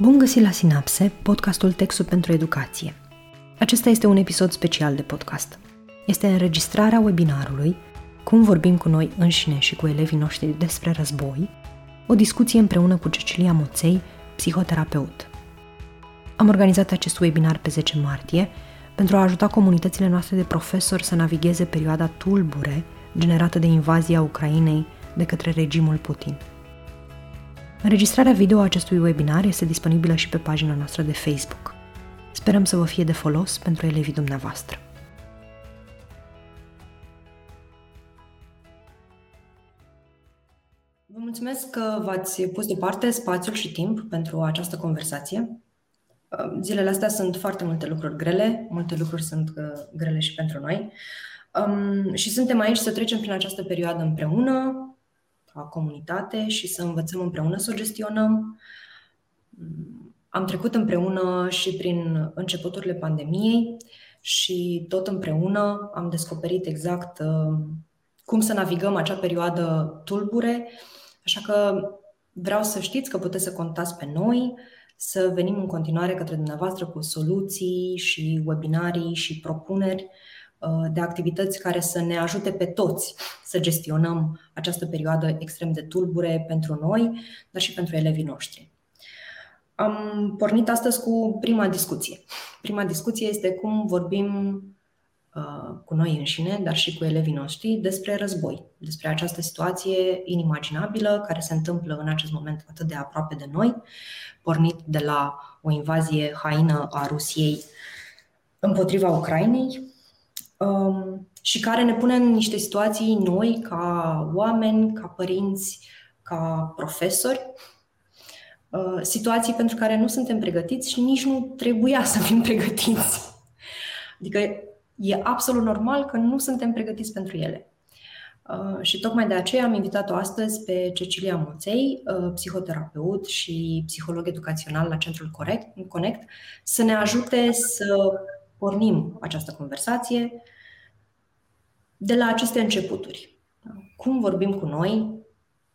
Bun găsit la Sinapse, podcastul Textul pentru Educație. Acesta este un episod special de podcast. Este înregistrarea webinarului Cum vorbim cu noi înșine și cu elevii noștri despre război, o discuție împreună cu Cecilia Moței, psihoterapeut. Am organizat acest webinar pe 10 martie pentru a ajuta comunitățile noastre de profesori să navigheze perioada tulbure generată de invazia Ucrainei de către regimul Putin. Înregistrarea video a acestui webinar este disponibilă și pe pagina noastră de Facebook. Sperăm să vă fie de folos pentru elevii dumneavoastră. Vă mulțumesc că v-ați pus deoparte spațiul și timp pentru această conversație. Zilele astea sunt foarte multe lucruri grele, multe lucruri sunt uh, grele și pentru noi. Um, și suntem aici să trecem prin această perioadă împreună, ca comunitate și să învățăm împreună să o gestionăm. Am trecut împreună și prin începuturile pandemiei și tot împreună am descoperit exact uh, cum să navigăm acea perioadă tulbure, așa că vreau să știți că puteți să contați pe noi, să venim în continuare către dumneavoastră cu soluții și webinarii și propuneri Uh, de activități care să ne ajute pe toți să gestionăm această perioadă extrem de tulbure pentru noi, dar și pentru elevii noștri. Am pornit astăzi cu prima discuție. Prima discuție este cum vorbim uh, cu noi înșine, dar și cu elevii noștri, despre război, despre această situație inimaginabilă care se întâmplă în acest moment atât de aproape de noi, pornit de la o invazie haină a Rusiei împotriva Ucrainei, um, și care ne pune în niște situații noi, ca oameni, ca părinți, ca profesori, uh, situații pentru care nu suntem pregătiți și nici nu trebuia să fim pregătiți. Adică e absolut normal că nu suntem pregătiți pentru ele. Uh, și tocmai de aceea am invitat-o astăzi pe Cecilia Moței, uh, psihoterapeut și psiholog educațional la Centrul Connect, să ne ajute să pornim această conversație de la aceste începuturi. Cum vorbim cu noi,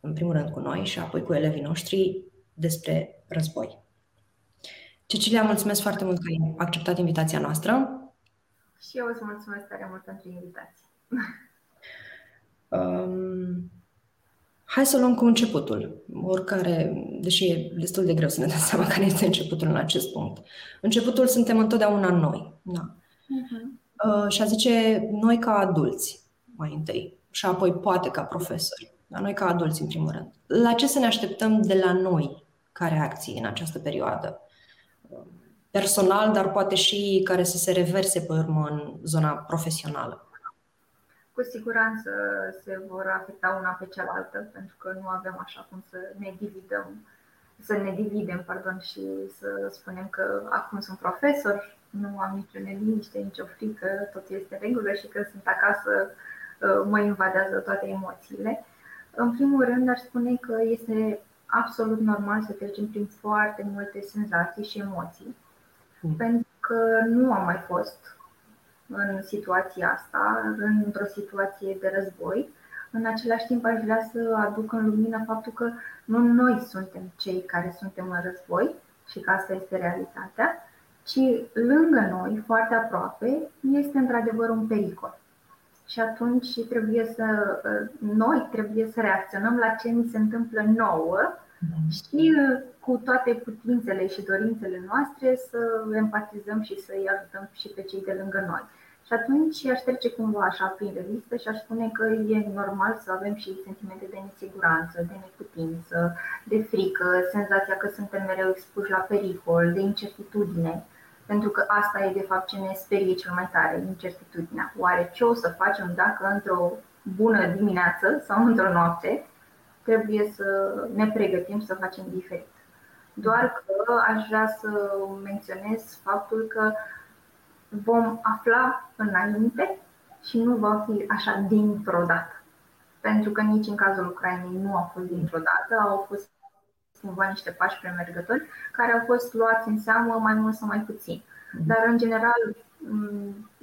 în primul rând cu noi și apoi cu elevii noștri, despre război. Cecilia, mulțumesc foarte mult că ai acceptat invitația noastră. Și eu îți mulțumesc tare mult pentru invitație. Um, hai să luăm cu începutul. Oricare, deși e destul de greu să ne dăm seama care este începutul în acest punct. Începutul suntem întotdeauna noi. Da. Uh-huh. Uh, și a zice noi ca adulți, mai întâi, și apoi poate ca profesori, dar noi ca adulți în primul rând. La ce să ne așteptăm de la noi ca reacții în această perioadă? Personal, dar poate și care să se reverse pe urmă în zona profesională. Cu siguranță se vor afecta una pe cealaltă, pentru că nu avem așa cum să ne dividăm să ne dividem pardon, și să spunem că acum sunt profesor, nu am nicio neliniște, nicio frică, tot este regulă și că sunt acasă uh, mă invadează toate emoțiile. În primul rând, aș spune că este absolut normal să trecem prin foarte multe senzații și emoții, mm. pentru că nu am mai fost în situația asta, într-o situație de război. În același timp, aș vrea să aduc în lumină faptul că nu noi suntem cei care suntem în război și că asta este realitatea, ci lângă noi, foarte aproape, este într-adevăr un pericol. Și atunci trebuie să, noi trebuie să reacționăm la ce ni se întâmplă nouă și cu toate putințele și dorințele noastre să empatizăm și să-i ajutăm și pe cei de lângă noi. Și atunci aș trece cumva așa prin revistă și aș spune că e normal să avem și sentimente de nesiguranță, de neputință, de frică, senzația că suntem mereu expuși la pericol, de incertitudine. Pentru că asta e de fapt ce ne sperie cel mai tare, incertitudinea. Oare ce o să facem dacă într-o bună dimineață sau într-o noapte trebuie să ne pregătim să facem diferit? Doar că aș vrea să menționez faptul că vom afla înainte și nu va fi așa dintr-o dată. Pentru că nici în cazul Ucrainei nu a fost dintr-o dată, au fost cumva niște pași premergători care au fost luați în seamă mai mult sau mai puțin. Mhm. Dar, în general,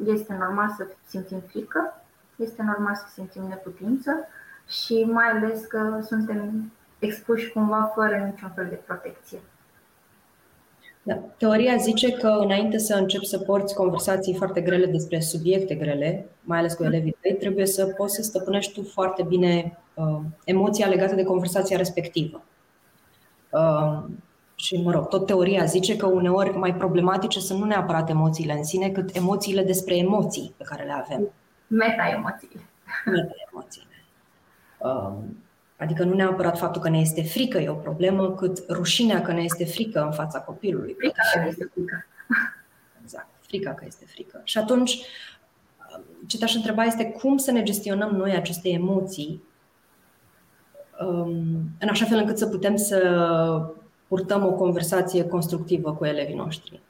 este normal să simțim frică, este normal să simțim neputință și mai ales că suntem expuși cumva fără niciun fel de protecție. Da. Teoria zice că înainte să începi să porți conversații foarte grele despre subiecte grele, mai ales cu elevii tăi, trebuie să poți să stăpânești tu foarte bine uh, emoția legată de conversația respectivă. Uh, și, mă rog, tot teoria zice că uneori mai problematice sunt nu neapărat emoțiile în sine, cât emoțiile despre emoții pe care le avem. Meta-emoțiile. Meta-emoțiile. Uh, Adică nu neapărat faptul că ne este frică e o problemă, cât rușinea că ne este frică în fața copilului. Frica că este frică. Exact, frica că este frică. Și atunci, ce te-aș întreba este cum să ne gestionăm noi aceste emoții um, în așa fel încât să putem să purtăm o conversație constructivă cu elevii noștri.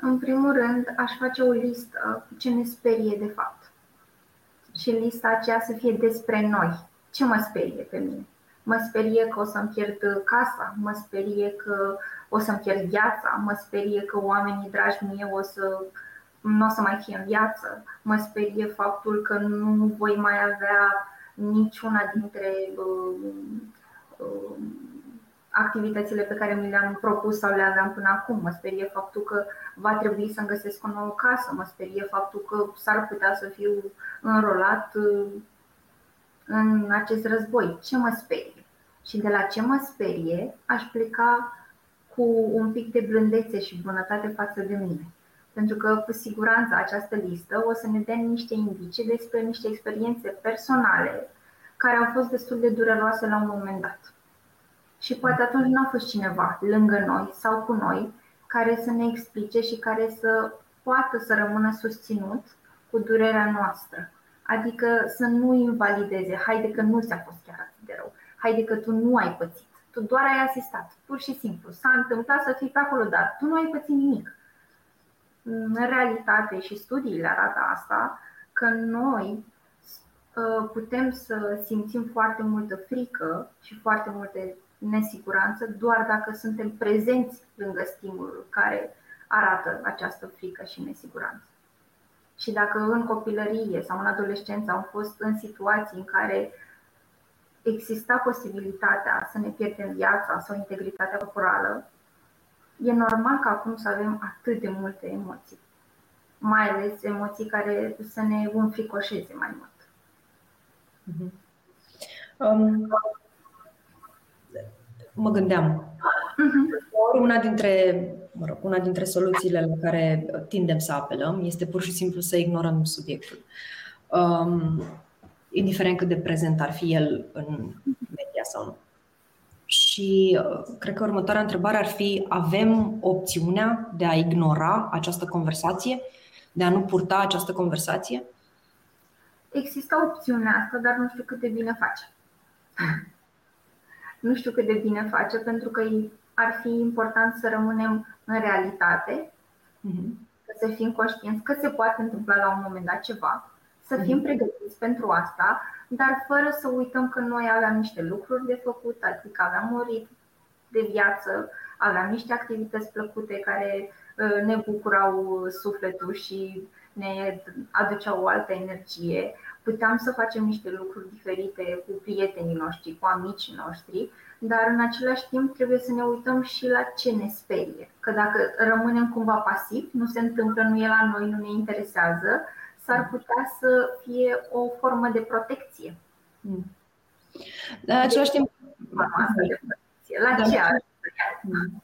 În primul rând, aș face o listă cu ce ne sperie de fapt. Și lista aceea să fie despre noi, ce mă sperie pe mine? Mă sperie că o să-mi pierd casa, mă sperie că o să-mi pierd viața, mă sperie că oamenii dragi mie o să nu o să mai fie în viață, mă sperie faptul că nu voi mai avea niciuna dintre uh, uh, activitățile pe care mi le-am propus sau le aveam până acum. Mă sperie faptul că va trebui să-mi găsesc o nouă casă, mă sperie faptul că s-ar putea să fiu înrolat uh, în acest război? Ce mă sperie? Și de la ce mă sperie, aș pleca cu un pic de blândețe și bunătate față de mine. Pentru că, cu siguranță, această listă o să ne dea niște indicii despre niște experiențe personale care au fost destul de dureroase la un moment dat. Și poate atunci nu a fost cineva lângă noi sau cu noi care să ne explice și care să poată să rămână susținut cu durerea noastră. Adică să nu invalideze, haide că nu ți-a fost chiar atât de rău, haide că tu nu ai pățit, tu doar ai asistat, pur și simplu. S-a întâmplat să fii pe acolo, dar tu nu ai pățit nimic. În realitate și studiile arată asta, că noi uh, putem să simțim foarte multă frică și foarte multă nesiguranță doar dacă suntem prezenți lângă stimulul care arată această frică și nesiguranță. Și dacă în copilărie sau în adolescență am fost în situații în care exista posibilitatea să ne pierdem viața sau integritatea corporală, e normal că acum să avem atât de multe emoții. Mai ales emoții care să ne înfricoșeze mai mult. Mm-hmm. Um, mă gândeam. Uh-huh. Una dintre mă rog, una dintre soluțiile la care tindem să apelăm este pur și simplu să ignorăm subiectul. Um, indiferent cât de prezent ar fi el în media sau nu. Și uh, cred că următoarea întrebare ar fi: avem opțiunea de a ignora această conversație, de a nu purta această conversație? Există opțiunea asta, dar nu știu cât de bine face. Mm. Nu știu cât de bine face, pentru că ar fi important să rămânem în realitate, mhm. să fim conștienți că se poate întâmpla la un moment dat ceva, să fim mhm. pregătiți pentru asta, dar fără să uităm că noi aveam niște lucruri de făcut, adică aveam o ritm de viață, aveam niște activități plăcute care uh, ne bucurau sufletul și ne aduceau o altă energie. Puteam să facem niște lucruri diferite cu prietenii noștri, cu amicii noștri dar în același timp trebuie să ne uităm și la ce ne sperie. Că dacă rămânem cumva pasiv, nu se întâmplă, nu e la noi, nu ne interesează, s-ar putea să fie o formă de protecție. Mm. Dar în același timp. La ce mm.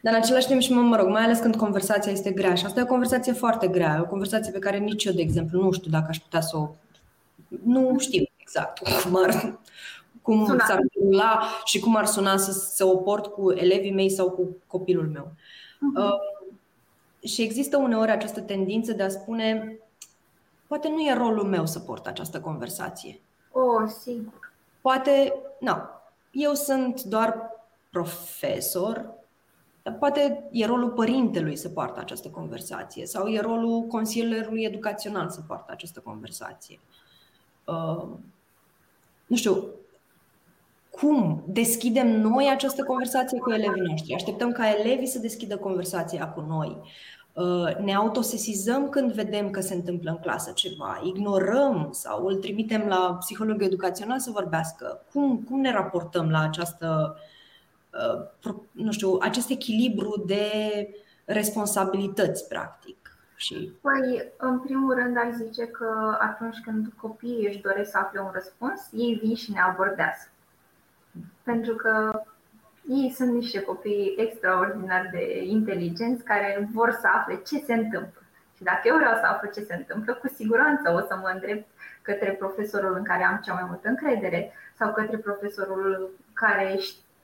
dar în același timp și mă, mă rog, mai ales când conversația este grea și asta e o conversație foarte grea, o conversație pe care nici eu, de exemplu, nu știu dacă aș putea să o... Nu știu exact cum ar, cum Suna. s-ar derula și cum ar suna să, să o port cu elevii mei sau cu copilul meu. Uh-huh. Uh, și există uneori această tendință de a spune poate nu e rolul meu să port această conversație. Oh, sigur. Poate, nu, eu sunt doar profesor, dar poate e rolul părintelui să poartă această conversație sau e rolul consilierului educațional să poartă această conversație. Uh, nu știu, cum deschidem noi această conversație cu elevii noștri? Așteptăm ca elevii să deschidă conversația cu noi. Uh, ne autosesizăm când vedem că se întâmplă în clasă ceva, ignorăm sau îl trimitem la psiholog educațional să vorbească. Cum, cum ne raportăm la această, uh, nu știu, acest echilibru de responsabilități, practic. Și... Păi, în primul rând, aș zice că atunci când copiii își doresc să afle un răspuns, ei vin și ne abordează. Pentru că ei sunt niște copii extraordinar de inteligenți care vor să afle ce se întâmplă. Și dacă eu vreau să aflu ce se întâmplă, cu siguranță o să mă îndrept către profesorul în care am cea mai multă încredere sau către profesorul care,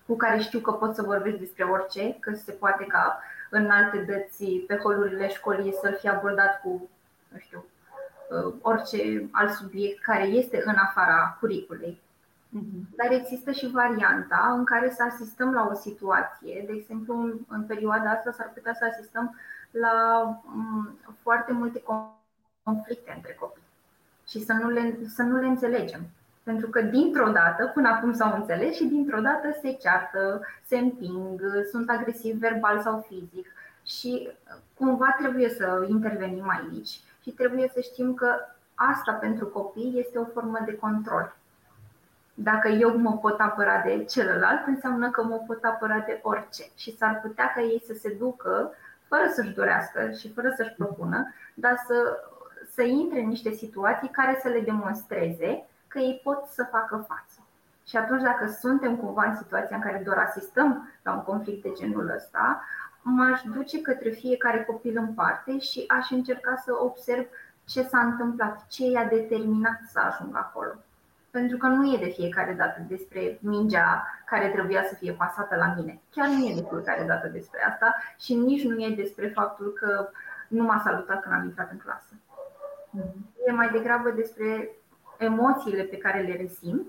cu care știu că pot să vorbesc despre orice, că se poate ca în alte dăți pe holurile școlii să fie abordat cu, nu știu, uh, orice alt subiect care este în afara curiculei. Mhm. Dar există și varianta în care să asistăm la o situație, de exemplu, în perioada asta s-ar putea să asistăm la mm, foarte multe conflicte între copii și să nu le, să nu le înțelegem. Pentru că dintr-o dată, până acum s-au înțeles și dintr-o dată se ceartă, se împing, sunt agresivi verbal sau fizic și cumva trebuie să intervenim aici și trebuie să știm că asta pentru copii este o formă de control. Dacă eu mă pot apăra de celălalt, înseamnă că mă pot apăra de orice și s-ar putea ca ei să se ducă fără să-și dorească și fără să-și propună, dar să, să intre în niște situații care să le demonstreze că ei pot să facă față. Și atunci, dacă suntem cumva în situația în care doar asistăm la un conflict de genul ăsta, m-aș duce către fiecare copil în parte și aș încerca să observ ce s-a întâmplat, ce i-a determinat să ajungă acolo. Pentru că nu e de fiecare dată despre mingea care trebuia să fie pasată la mine. Chiar nu e de fiecare dată despre asta și nici nu e despre faptul că nu m-a salutat când am intrat în clasă. E mai degrabă despre emoțiile pe care le resimt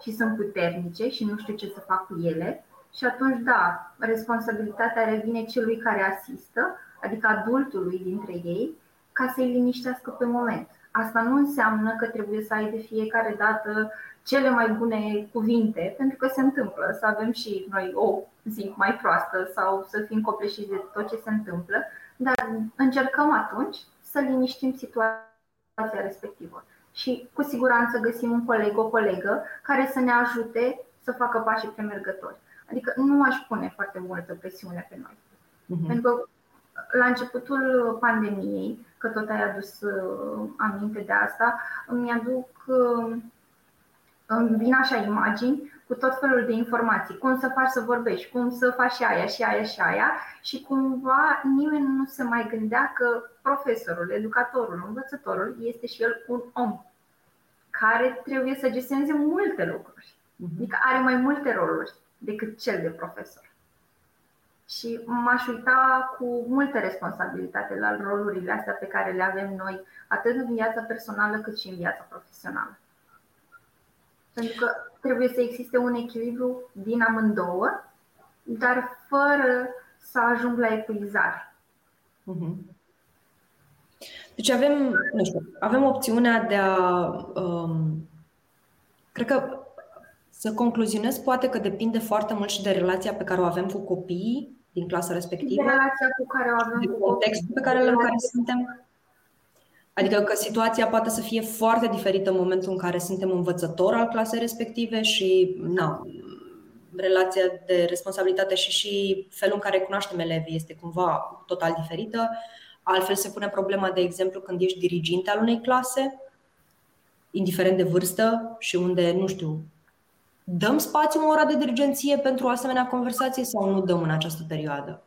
și sunt puternice și nu știu ce să fac cu ele. Și atunci, da, responsabilitatea revine celui care asistă, adică adultului dintre ei, ca să-i liniștească pe moment. Asta nu înseamnă că trebuie să ai de fiecare dată cele mai bune cuvinte, pentru că se întâmplă să avem și noi o zi mai proastă sau să fim copleșiți de tot ce se întâmplă, dar încercăm atunci să liniștim situația respectivă și cu siguranță găsim un coleg, o colegă care să ne ajute să facă pașii premergători. Adică nu aș pune foarte multă presiune pe noi. Uh-huh. Pentru că la începutul pandemiei, că tot ai adus uh, aminte de asta, îmi aduc uh, îmi vin așa imagini cu tot felul de informații, cum să faci să vorbești, cum să faci și aia și aia și aia și cumva nimeni nu se mai gândea că profesorul, educatorul, învățătorul este și el un om care trebuie să gestioneze multe lucruri. Mhm. Adică are mai multe roluri decât cel de profesor. Și m-aș uita cu multă responsabilitate la rolurile astea pe care le avem noi, atât în viața personală cât și în viața profesională. Pentru că trebuie să existe un echilibru din amândouă, dar fără să ajung la epuizare. Uh-huh. Deci avem, nu știu, avem opțiunea de a. Um, cred că să concluzionez, poate că depinde foarte mult și de relația pe care o avem cu copiii din clasa respectivă. De relația cu care o avem de cu contextul pe care, în care suntem. Adică că situația poate să fie foarte diferită în momentul în care suntem învățător al clasei respective și na, relația de responsabilitate și și felul în care cunoaștem elevii este cumva total diferită. Altfel se pune problema, de exemplu, când ești diriginte al unei clase, indiferent de vârstă și unde, nu știu, dăm spațiu în ora de dirigenție pentru o asemenea conversație sau nu dăm în această perioadă?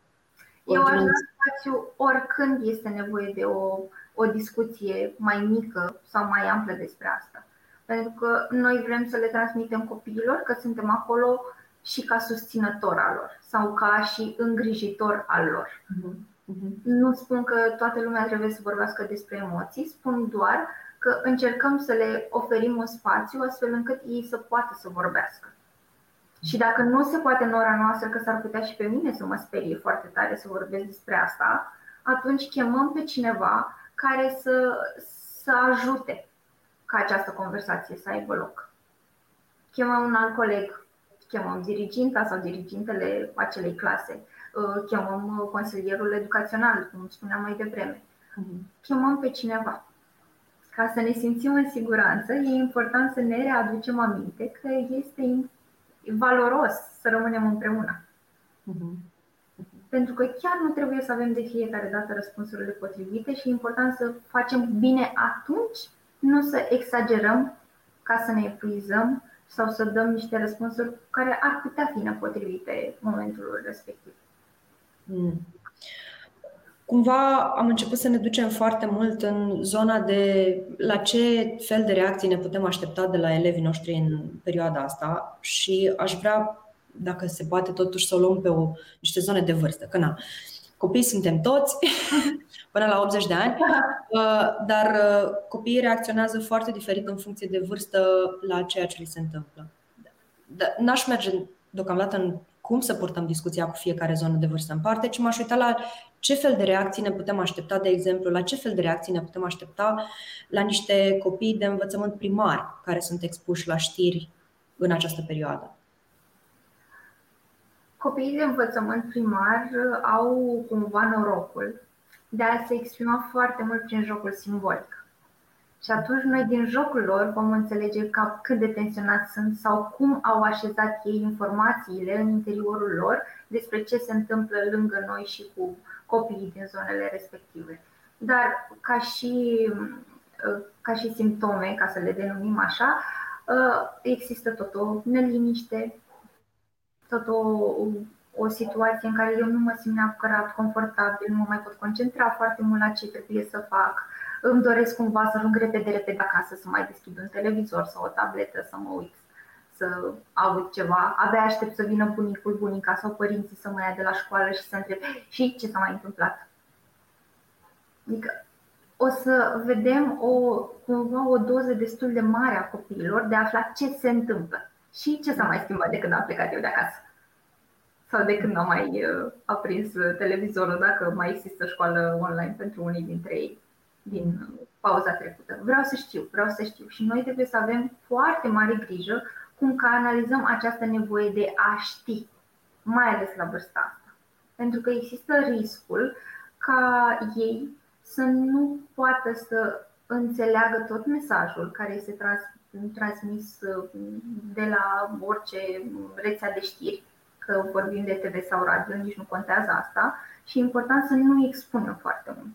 Eu aș da spațiu oricând este nevoie de o, o discuție mai mică sau mai amplă despre asta. Pentru că noi vrem să le transmitem copiilor că suntem acolo și ca susținător al lor sau ca și îngrijitor al lor. Uh-huh. Uh-huh. Nu spun că toată lumea trebuie să vorbească despre emoții, spun doar că încercăm să le oferim un spațiu astfel încât ei să poată să vorbească. Și dacă nu se poate în ora noastră, că s-ar putea și pe mine să mă sperie foarte tare să vorbesc despre asta, atunci chemăm pe cineva care să, să ajute ca această conversație să aibă loc. Chemăm un alt coleg, chemăm diriginta sau dirigintele acelei clase Uh, chemăm uh, consilierul educațional, cum spuneam mai devreme. Mhm. Chemăm pe cineva. Ca să ne simțim în siguranță, e important să ne readucem aminte că este valoros să rămânem împreună. Mhm. Mhm. Pentru că chiar nu trebuie să avem de fiecare dată răspunsurile potrivite și e important să facem bine atunci, nu să exagerăm ca să ne epuizăm sau să dăm niște răspunsuri care ar putea fi nepotrivite în momentul respectiv. Mm. Cumva am început să ne ducem foarte mult în zona de la ce fel de reacții ne putem aștepta de la elevii noștri în perioada asta și aș vrea, dacă se poate totuși să o luăm pe o, niște zone de vârstă, că na, copii suntem toți până la 80 de ani, uh, dar uh, copiii reacționează foarte diferit în funcție de vârstă la ceea ce li se întâmplă. N-aș merge deocamdată în cum să purtăm discuția cu fiecare zonă de vârstă în parte, ci m-aș uita la ce fel de reacții ne putem aștepta, de exemplu, la ce fel de reacții ne putem aștepta la niște copii de învățământ primar care sunt expuși la știri în această perioadă. Copiii de învățământ primar au cumva norocul de a se exprima foarte mult prin jocul simbolic. Și atunci noi din jocul lor vom înțelege ca cât de tensionați sunt sau cum au așezat ei informațiile în interiorul lor despre ce se întâmplă lângă noi și cu copiii din zonele respective. Dar ca și, ca și simptome, ca să le denumim așa, există tot o neliniște, tot o, o situație în care eu nu mă simt neapărat confortabil, nu mă mai pot concentra foarte mult la ce trebuie să fac îmi doresc cumva să ajung repede, repede acasă, să mai deschid un televizor sau o tabletă, să mă uit, să aud ceva. Abia aștept să vină bunicul, bunica sau părinții să mă ia de la școală și să întreb și ce s-a mai întâmplat. Adică o să vedem o, cumva o doză destul de mare a copiilor de a afla ce se întâmplă și ce s-a mai schimbat de când am plecat eu de acasă sau de când am mai uh, aprins televizorul, dacă mai există școală online pentru unii dintre ei din pauza trecută. Vreau să știu, vreau să știu. Și noi trebuie să avem foarte mare grijă cum că analizăm această nevoie de a ști, mai ales la vârsta asta. Pentru că există riscul ca ei să nu poată să înțeleagă tot mesajul care este trans, transmis de la orice rețea de știri, că vorbim de TV sau radio, nici nu contează asta, și e important să nu expunem foarte mult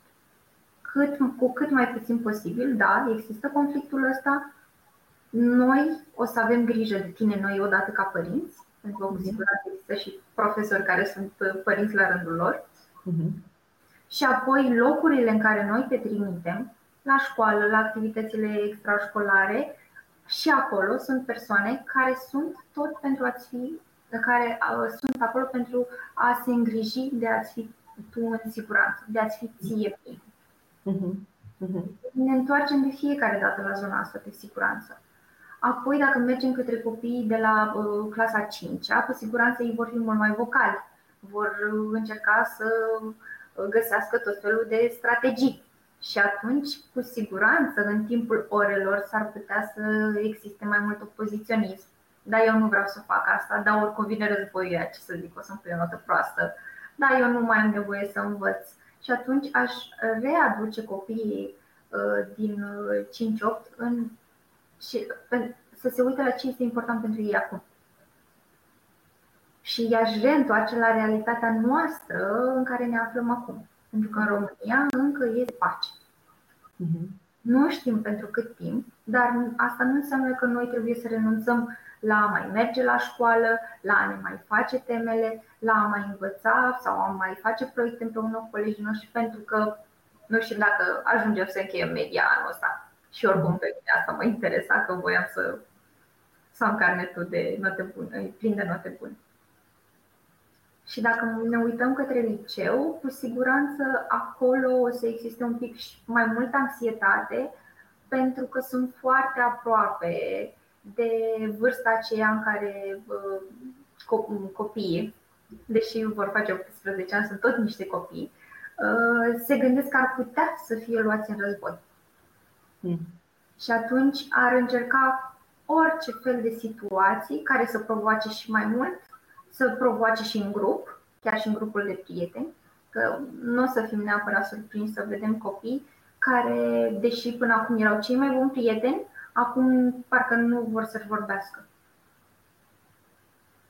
cât, cu cât mai puțin posibil, da, există conflictul ăsta. Noi o să avem grijă de tine, noi odată ca părinți, pentru că cu mhm. siguranță există și profesori care sunt uh, părinți la rândul lor. Uh-huh. Și apoi locurile în care noi te trimitem, la școală, la activitățile extrașcolare, și acolo sunt persoane care sunt tot pentru a-ți fi, care uh, sunt acolo pentru a se îngriji de a-ți fi tu în siguranță, de a-ți fi ție bine. Uh-huh. Uh-huh. Ne întoarcem de fiecare dată la zona asta de siguranță. Apoi, dacă mergem către copiii de la uh, clasa 5 cu siguranță ei vor fi mult mai vocali, vor încerca să uh, găsească tot felul de strategii. Și atunci, cu siguranță, în timpul orelor s-ar putea să existe mai mult opoziționism. Dar eu nu vreau să fac asta, dar oricum vine războiul, ce să zic, o să-mi pui o notă proastă. Dar eu nu mai am nevoie să învăț și atunci aș readuce copiii uh, din 5-8 uh, în, și, să se uite la ce este important pentru ei acum. Și i-aș reîntoarce la realitatea noastră în care ne aflăm acum. Pentru că în România încă este pace. Uh-huh. Nu știm pentru cât timp, dar asta nu înseamnă că noi trebuie să renunțăm la a mai merge la școală, la a ne mai face temele, la a mai învăța sau a mai face proiecte împreună cu colegii noștri, pentru că nu știu dacă ajungem să încheiem media anul ăsta. Și oricum pe mine asta mă interesa, că voiam să, să am carnetul de note bune, plin de note bune. Și dacă ne uităm către liceu, cu siguranță acolo o să existe un pic mai multă anxietate, pentru că sunt foarte aproape de vârsta aceea în care copiii, deși vor face 18 ani, sunt tot niște copii, uh, se gândesc că ar putea să fie luați în război. Mm. Și atunci ar încerca orice fel de situații care să provoace și mai mult, să provoace și în grup, chiar și în grupul de prieteni, că nu o să fim neapărat surprinși să vedem copii care, deși până acum erau cei mai buni prieteni, acum parcă nu vor să-și vorbească.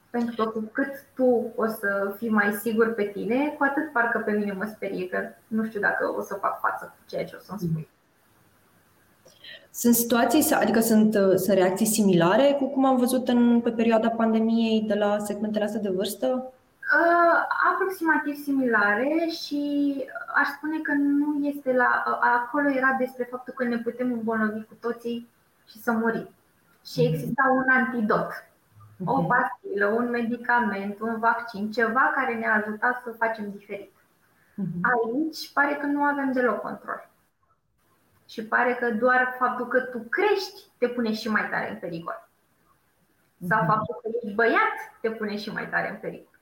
Pentru că cu cât tu o să fii mai sigur pe tine, cu atât parcă pe mine mă sperie că nu știu dacă o să fac față cu ceea ce o să-mi spui. Sunt situații, adică sunt, sunt reacții similare cu cum am văzut în, pe perioada pandemiei de la segmentele astea de vârstă? Uh, aproximativ similare și aș spune că nu este la. Uh, acolo era despre faptul că ne putem îmbolnăvi cu toții și să murim. Și mhm. exista un antidot o mhm. pastilă, un medicament, un vaccin, ceva care ne-a ajutat să facem diferit. Mhm. Aici pare că nu avem deloc control. Și pare că doar faptul că tu crești te pune și mai tare în pericol. Sau mhm. faptul că ești băiat te pune și mai tare în pericol.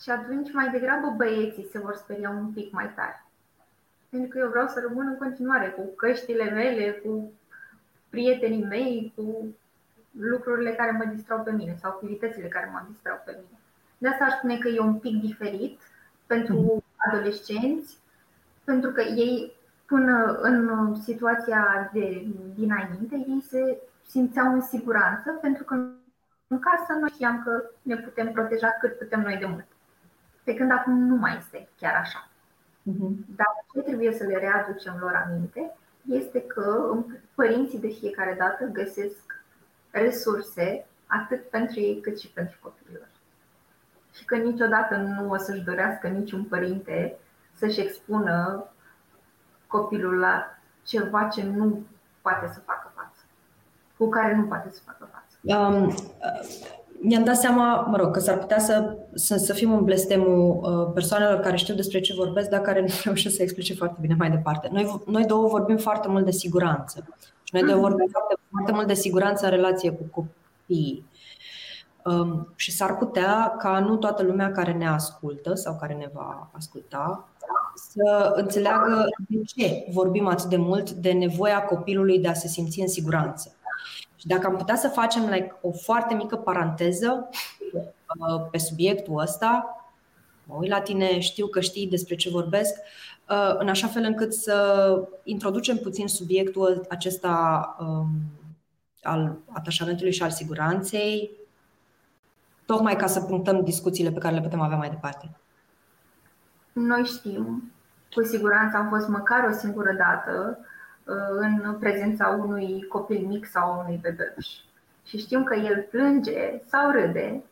Și atunci mai degrabă băieții se vor speria un pic mai tare. Pentru că eu vreau să rămân în continuare cu căștile mele, cu prietenii mei, cu lucrurile care mă distrau pe mine sau activitățile care mă distrau pe mine. De asta aș spune că e un pic diferit pentru mhm. adolescenți, pentru că ei, până în situația de dinainte, ei se simțeau în siguranță, pentru că în casă noi știam că ne putem proteja cât putem noi de mult. Pe când acum nu mai este chiar așa. Uh-huh. Dar ce trebuie să le readucem lor aminte este că părinții de fiecare dată găsesc resurse atât pentru ei cât și pentru copiilor. Și că niciodată nu o să-și dorească niciun părinte să-și expună copilul la ceva ce nu poate să facă față, cu care nu poate să facă față. Um, mi-am dat seama, mă rog, că s-ar putea să, să, să fim în blestemul uh, persoanelor care știu despre ce vorbesc, dar care nu reușesc să explice foarte bine mai departe. Noi, noi două vorbim foarte mult de siguranță. Și noi două vorbim foarte, foarte mult de siguranță în relație cu copiii. Um, și s-ar putea ca nu toată lumea care ne ascultă sau care ne va asculta să înțeleagă de ce vorbim atât de mult de nevoia copilului de a se simți în siguranță. Și dacă am putea să facem like, o foarte mică paranteză uh, pe subiectul ăsta, mă uit la tine, știu că știi despre ce vorbesc, uh, în așa fel încât să introducem puțin subiectul acesta um, al atașamentului și al siguranței, tocmai ca să punctăm discuțiile pe care le putem avea mai departe. Noi știm, cu siguranță am fost măcar o singură dată în prezența unui copil mic sau unui bebeluș. Și știm că el plânge sau râde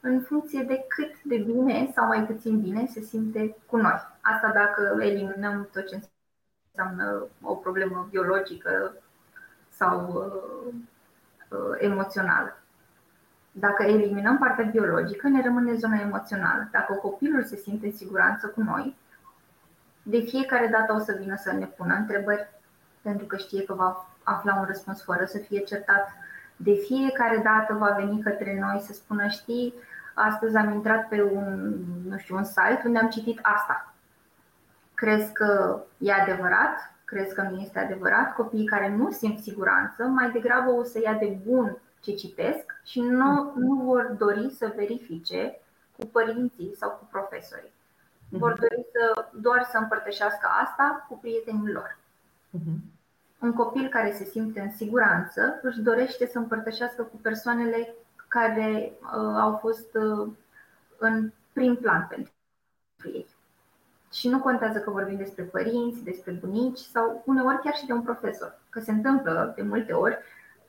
în funcție de cât de bine sau mai puțin bine se simte cu noi. Asta dacă eliminăm tot ce înseamnă o problemă biologică sau uh, uh, emoțională. Dacă eliminăm partea biologică, ne rămâne zona emoțională. Dacă copilul se simte în siguranță cu noi, de fiecare dată o să vină să ne pună întrebări pentru că știe că va afla un răspuns fără să fie certat. De fiecare dată va veni către noi să spună, știi, astăzi am intrat pe un, nu știu, un site unde am citit asta. Crezi că e adevărat? Crezi că nu este adevărat? Copiii care nu simt siguranță, mai degrabă o să ia de bun ce citesc și nu, nu vor dori să verifice cu părinții sau cu profesorii. Vor mhm. dori să, doar să împărtășească asta cu prietenii lor. Uh-huh. Un copil care se simte în siguranță își dorește să împărtășească cu persoanele care uh, au fost uh, în prim plan pentru ei. Și nu contează că vorbim despre părinți, despre bunici sau uneori chiar și de un profesor. Că se întâmplă de multe ori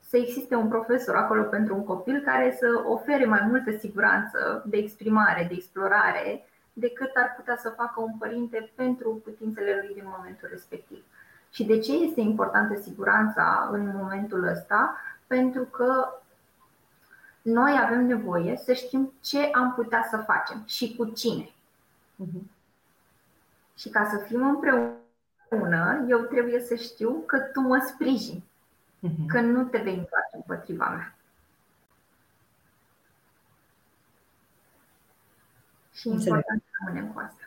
să existe un profesor acolo pentru un copil care să ofere mai multă siguranță de exprimare, de explorare, decât ar putea să facă un părinte pentru putințele lui din momentul respectiv. Și de ce este importantă siguranța în momentul ăsta? Pentru că noi avem nevoie să știm ce am putea să facem și cu cine. Uh-huh. Și ca să fim împreună, eu trebuie să știu că tu mă sprijini, uh-huh. că nu te vei întoarce împotriva mea. Și e important să rămânem cu asta.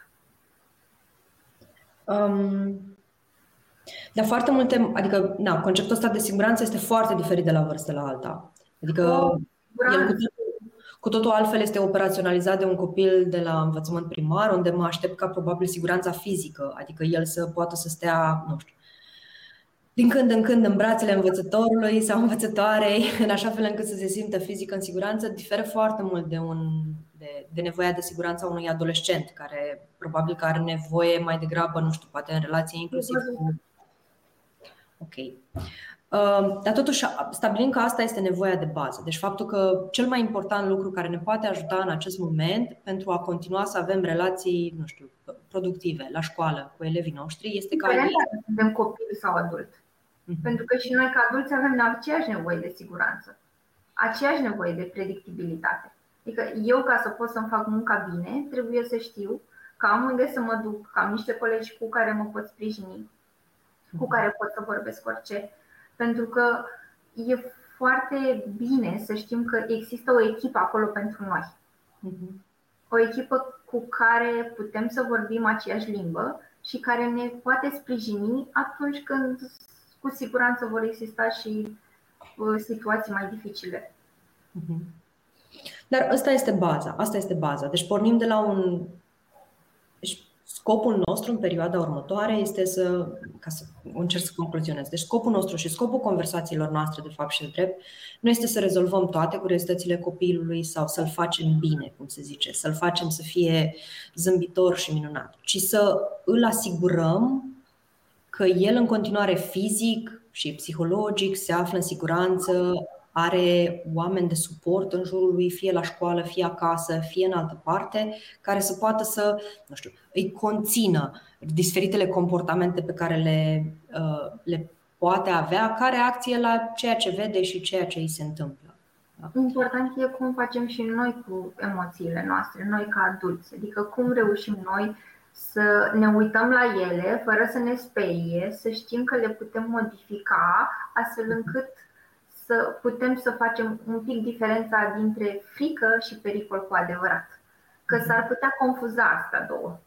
Um, dar foarte multe, adică, na, conceptul ăsta de siguranță este foarte diferit de la vârstă la alta. Adică, oh, el cu totul, cu totul altfel este operaționalizat de un copil de la învățământ primar, unde mă aștept ca probabil siguranța fizică, adică el să poată să stea, nu știu, din când în când în brațele învățătorului sau învățătoarei, în așa fel încât să se simtă fizic în siguranță, diferă foarte mult de, un, de, de nevoia de siguranță a unui adolescent, care probabil că are nevoie mai degrabă, nu știu, poate în relație inclusiv cu. Ok. Uh, dar totuși stabilim că asta este nevoia de bază. Deci faptul că cel mai important lucru care ne poate ajuta în acest moment pentru a continua să avem relații, nu știu, productive la școală cu elevii noștri este ca ei... suntem copil sau adult. Uh-huh. Pentru că și noi ca adulți avem aceeași nevoie de siguranță, aceeași nevoie de predictibilitate. Adică eu ca să pot să-mi fac munca bine, trebuie să știu că am unde să mă duc, că am niște colegi cu care mă pot sprijini, cu care pot să vorbesc orice. Pentru că e foarte bine să știm că există o echipă acolo pentru noi. Uh-huh. O echipă cu care putem să vorbim aceeași limbă și care ne poate sprijini atunci când cu siguranță vor exista și uh, situații mai dificile. Mhm. Dar asta este baza, asta este baza. Deci pornim de la un deci Scopul nostru în perioada următoare este să, ca să încerc să concluzionez, deci scopul nostru și scopul conversațiilor noastre, de fapt și de drept, nu este să rezolvăm toate curiozitățile copilului sau să-l facem bine, cum se zice, să-l facem să fie zâmbitor și minunat, ci să îl asigurăm că el în continuare fizic și psihologic se află în siguranță, are oameni de suport în jurul lui, fie la școală, fie acasă, fie în altă parte, care să poată să, nu știu, îi conțină diferitele comportamente pe care le, uh, le poate avea ca reacție la ceea ce vede și ceea ce îi se întâmplă. Da? Important e cum facem și noi cu emoțiile noastre, noi ca adulți, adică cum reușim noi să ne uităm la ele fără să ne sperie, să știm că le putem modifica astfel încât să putem să facem un pic diferența dintre frică și pericol cu adevărat. Că mhm. s-ar putea confuza asta două.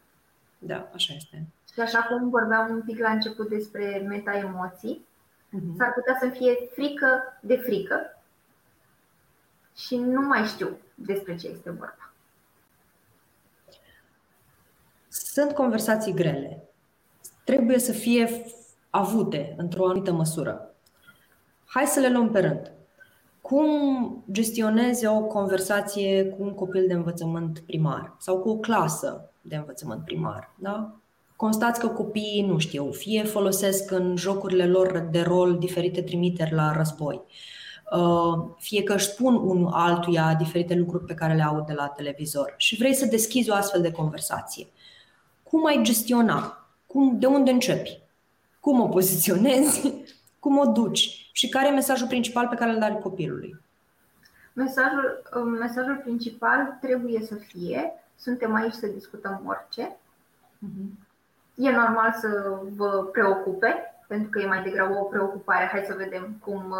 Da, așa este. Și așa cum vorbeam un pic la început despre meta-emoții, uh-huh. s-ar putea să fie frică de frică și nu mai știu despre ce este vorba. Sunt conversații grele. Trebuie să fie avute într-o anumită măsură. Hai să le luăm pe rând. Cum gestionezi o conversație cu un copil de învățământ primar sau cu o clasă de învățământ primar? Da? Constați că copiii, nu știu, fie folosesc în jocurile lor de rol diferite trimiteri la război, uh, fie că își spun un altuia diferite lucruri pe care le aud de la televizor și vrei să deschizi o astfel de conversație. Cum ai gestiona? Cum, de unde începi? Cum o poziționezi? Cum o duci? Și care e mesajul principal pe care îl dai copilului? Mesajul, um, mesajul principal trebuie să fie suntem aici să discutăm orice. Uh-huh. E normal să vă preocupe, pentru că e mai degrabă o preocupare. Hai să vedem cum,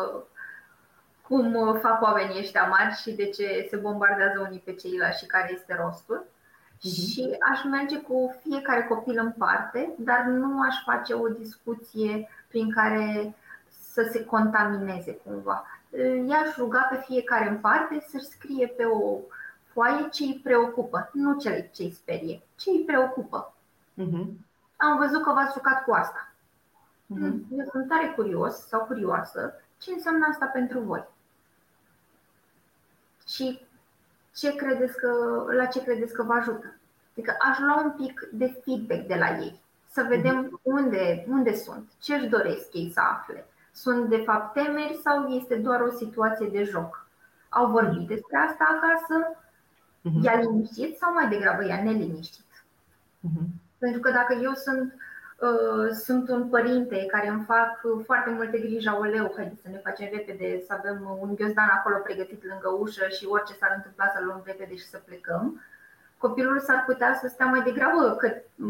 cum fac oamenii ăștia mari și de ce se bombardează unii pe ceilalți și care este rostul. Uh-huh. Și aș merge cu fiecare copil în parte, dar nu aș face o discuție prin care să se contamineze cumva. I-aș ruga pe fiecare în parte să-și scrie pe o foaie ce îi preocupă, nu ce îi sperie, ce îi preocupă. Uh-huh. Am văzut că v-ați jucat cu asta. Uh-huh. Eu sunt tare curios sau curioasă ce înseamnă asta pentru voi. Și ce credeți că, la ce credeți că vă ajută. Adică aș lua un pic de feedback de la ei, să vedem unde, unde sunt, ce își doresc ei să afle, sunt de fapt temeri sau este doar o situație de joc? Au vorbit despre asta acasă? Uh-huh. I-a liniștit sau mai degrabă i-a neliniștit? Uh-huh. Pentru că dacă eu sunt, uh, sunt un părinte care îmi fac foarte multe griji, aoleu, haideți să ne facem repede, să avem un ghiozdan acolo pregătit lângă ușă și orice s-ar întâmpla să luăm repede și să plecăm, copilul s-ar putea să stea mai degrabă că,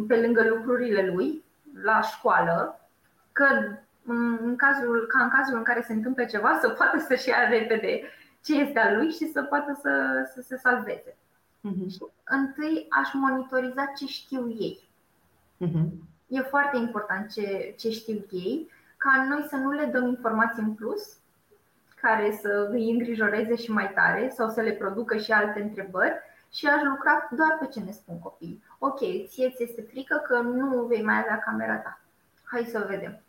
pe lângă lucrurile lui, la școală, că în cazul, ca în cazul în care se întâmplă ceva, să poată să-și ia repede ce este al lui și să poată să, să se salveze. Uh-huh. Și întâi aș monitoriza ce știu ei. Uh-huh. E foarte important ce, ce știu ei, ca noi să nu le dăm informații în plus care să îi îngrijoreze și mai tare sau să le producă și alte întrebări și aș lucra doar pe ce ne spun copiii. Ok, ție ți este frică că nu vei mai avea camera ta. Hai să vedem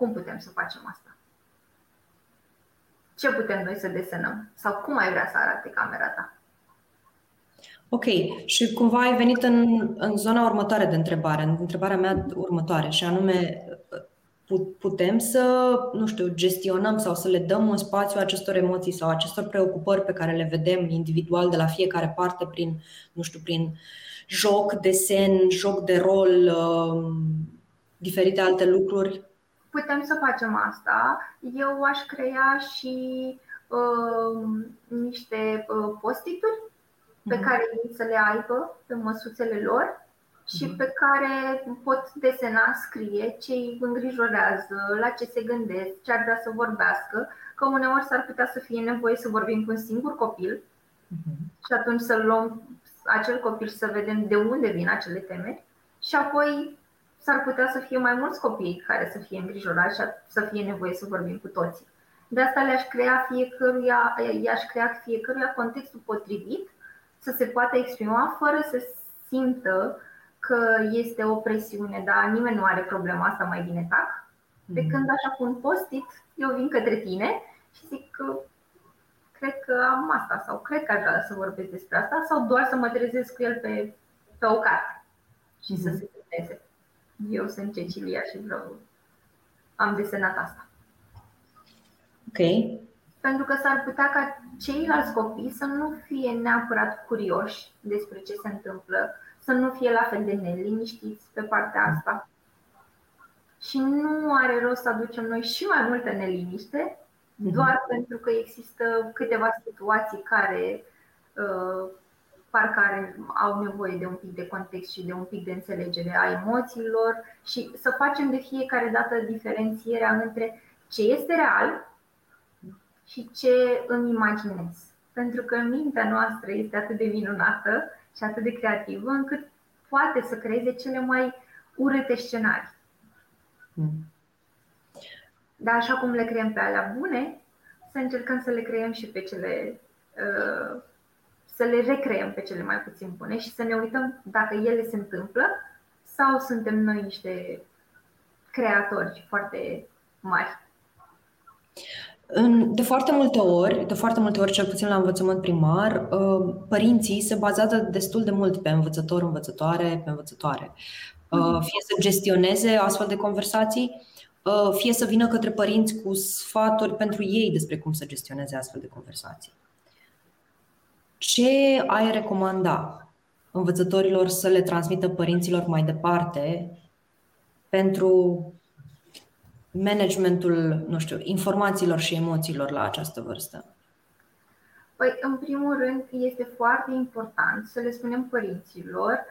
Cum putem să facem asta? Ce putem noi să desenăm? Sau cum ai vrea să arate camera ta? Ok, și cumva ai venit în, în zona următoare de întrebare, în întrebarea mea următoare, și anume, putem să, nu știu, gestionăm sau să le dăm un spațiu acestor emoții sau acestor preocupări pe care le vedem individual de la fiecare parte prin, nu știu, prin joc, desen, joc de rol, um, diferite alte lucruri? Putem să facem asta. Eu aș crea și uh, niște uh, postituri pe mhm. care ei să le aibă pe măsuțele lor și mhm. pe care pot desena, scrie ce îi îngrijorează, la ce se gândesc, ce ar vrea să vorbească, că uneori s-ar putea să fie nevoie să vorbim cu un singur copil uh-huh. și atunci să luăm acel copil și să vedem de unde vin acele temeri și apoi s-ar putea să fie mai mulți copii care să fie îngrijorați și să fie nevoie să vorbim cu toții. De asta le-aș crea fiecăruia, i-aș crea fiecăruia contextul potrivit să se poată exprima fără să simtă că este o presiune, dar nimeni nu are problema asta, mai bine tac. De mhm. când așa cu un post-it, eu vin către tine și zic că cred că am asta sau cred că aș vrea să vorbesc despre asta sau doar să mă trezesc cu el pe, pe o carte și mm-hmm. să mhm. se semneze. Eu sunt Cecilia și vreau, am desenat asta. Ok. Pentru că s-ar putea ca ceilalți copii să nu fie neapărat curioși despre ce se întâmplă, să nu fie la fel de neliniștiți pe partea asta. Și nu are rost să aducem noi și mai multă neliniște, mhm. doar pentru că există câteva situații care uh, parcă are, au nevoie de un pic de context și de un pic de înțelegere a emoțiilor și să facem de fiecare dată diferențierea între ce este real și ce îmi imaginez. Pentru că mintea noastră este atât de minunată și atât de creativă încât poate să creeze cele mai urâte scenarii. Mm. Dar așa cum le creăm pe alea bune, să încercăm să le creăm și pe cele uh, să le recreăm pe cele mai puțin bune și să ne uităm dacă ele se întâmplă sau suntem noi niște creatori foarte mari. De foarte multe ori, de foarte multe ori, cel puțin la învățământ primar, uh, părinții se bazează destul de mult pe învățător, învățătoare, pe învățătoare. Uh, mhm. Fie să gestioneze astfel de conversații, uh, fie să vină către părinți cu sfaturi pentru ei despre cum să gestioneze astfel de conversații. Ce ai recomanda învățătorilor să le transmită părinților mai departe pentru managementul, nu știu, informațiilor și emoțiilor la această vârstă? Păi, în primul rând, este foarte important să le spunem părinților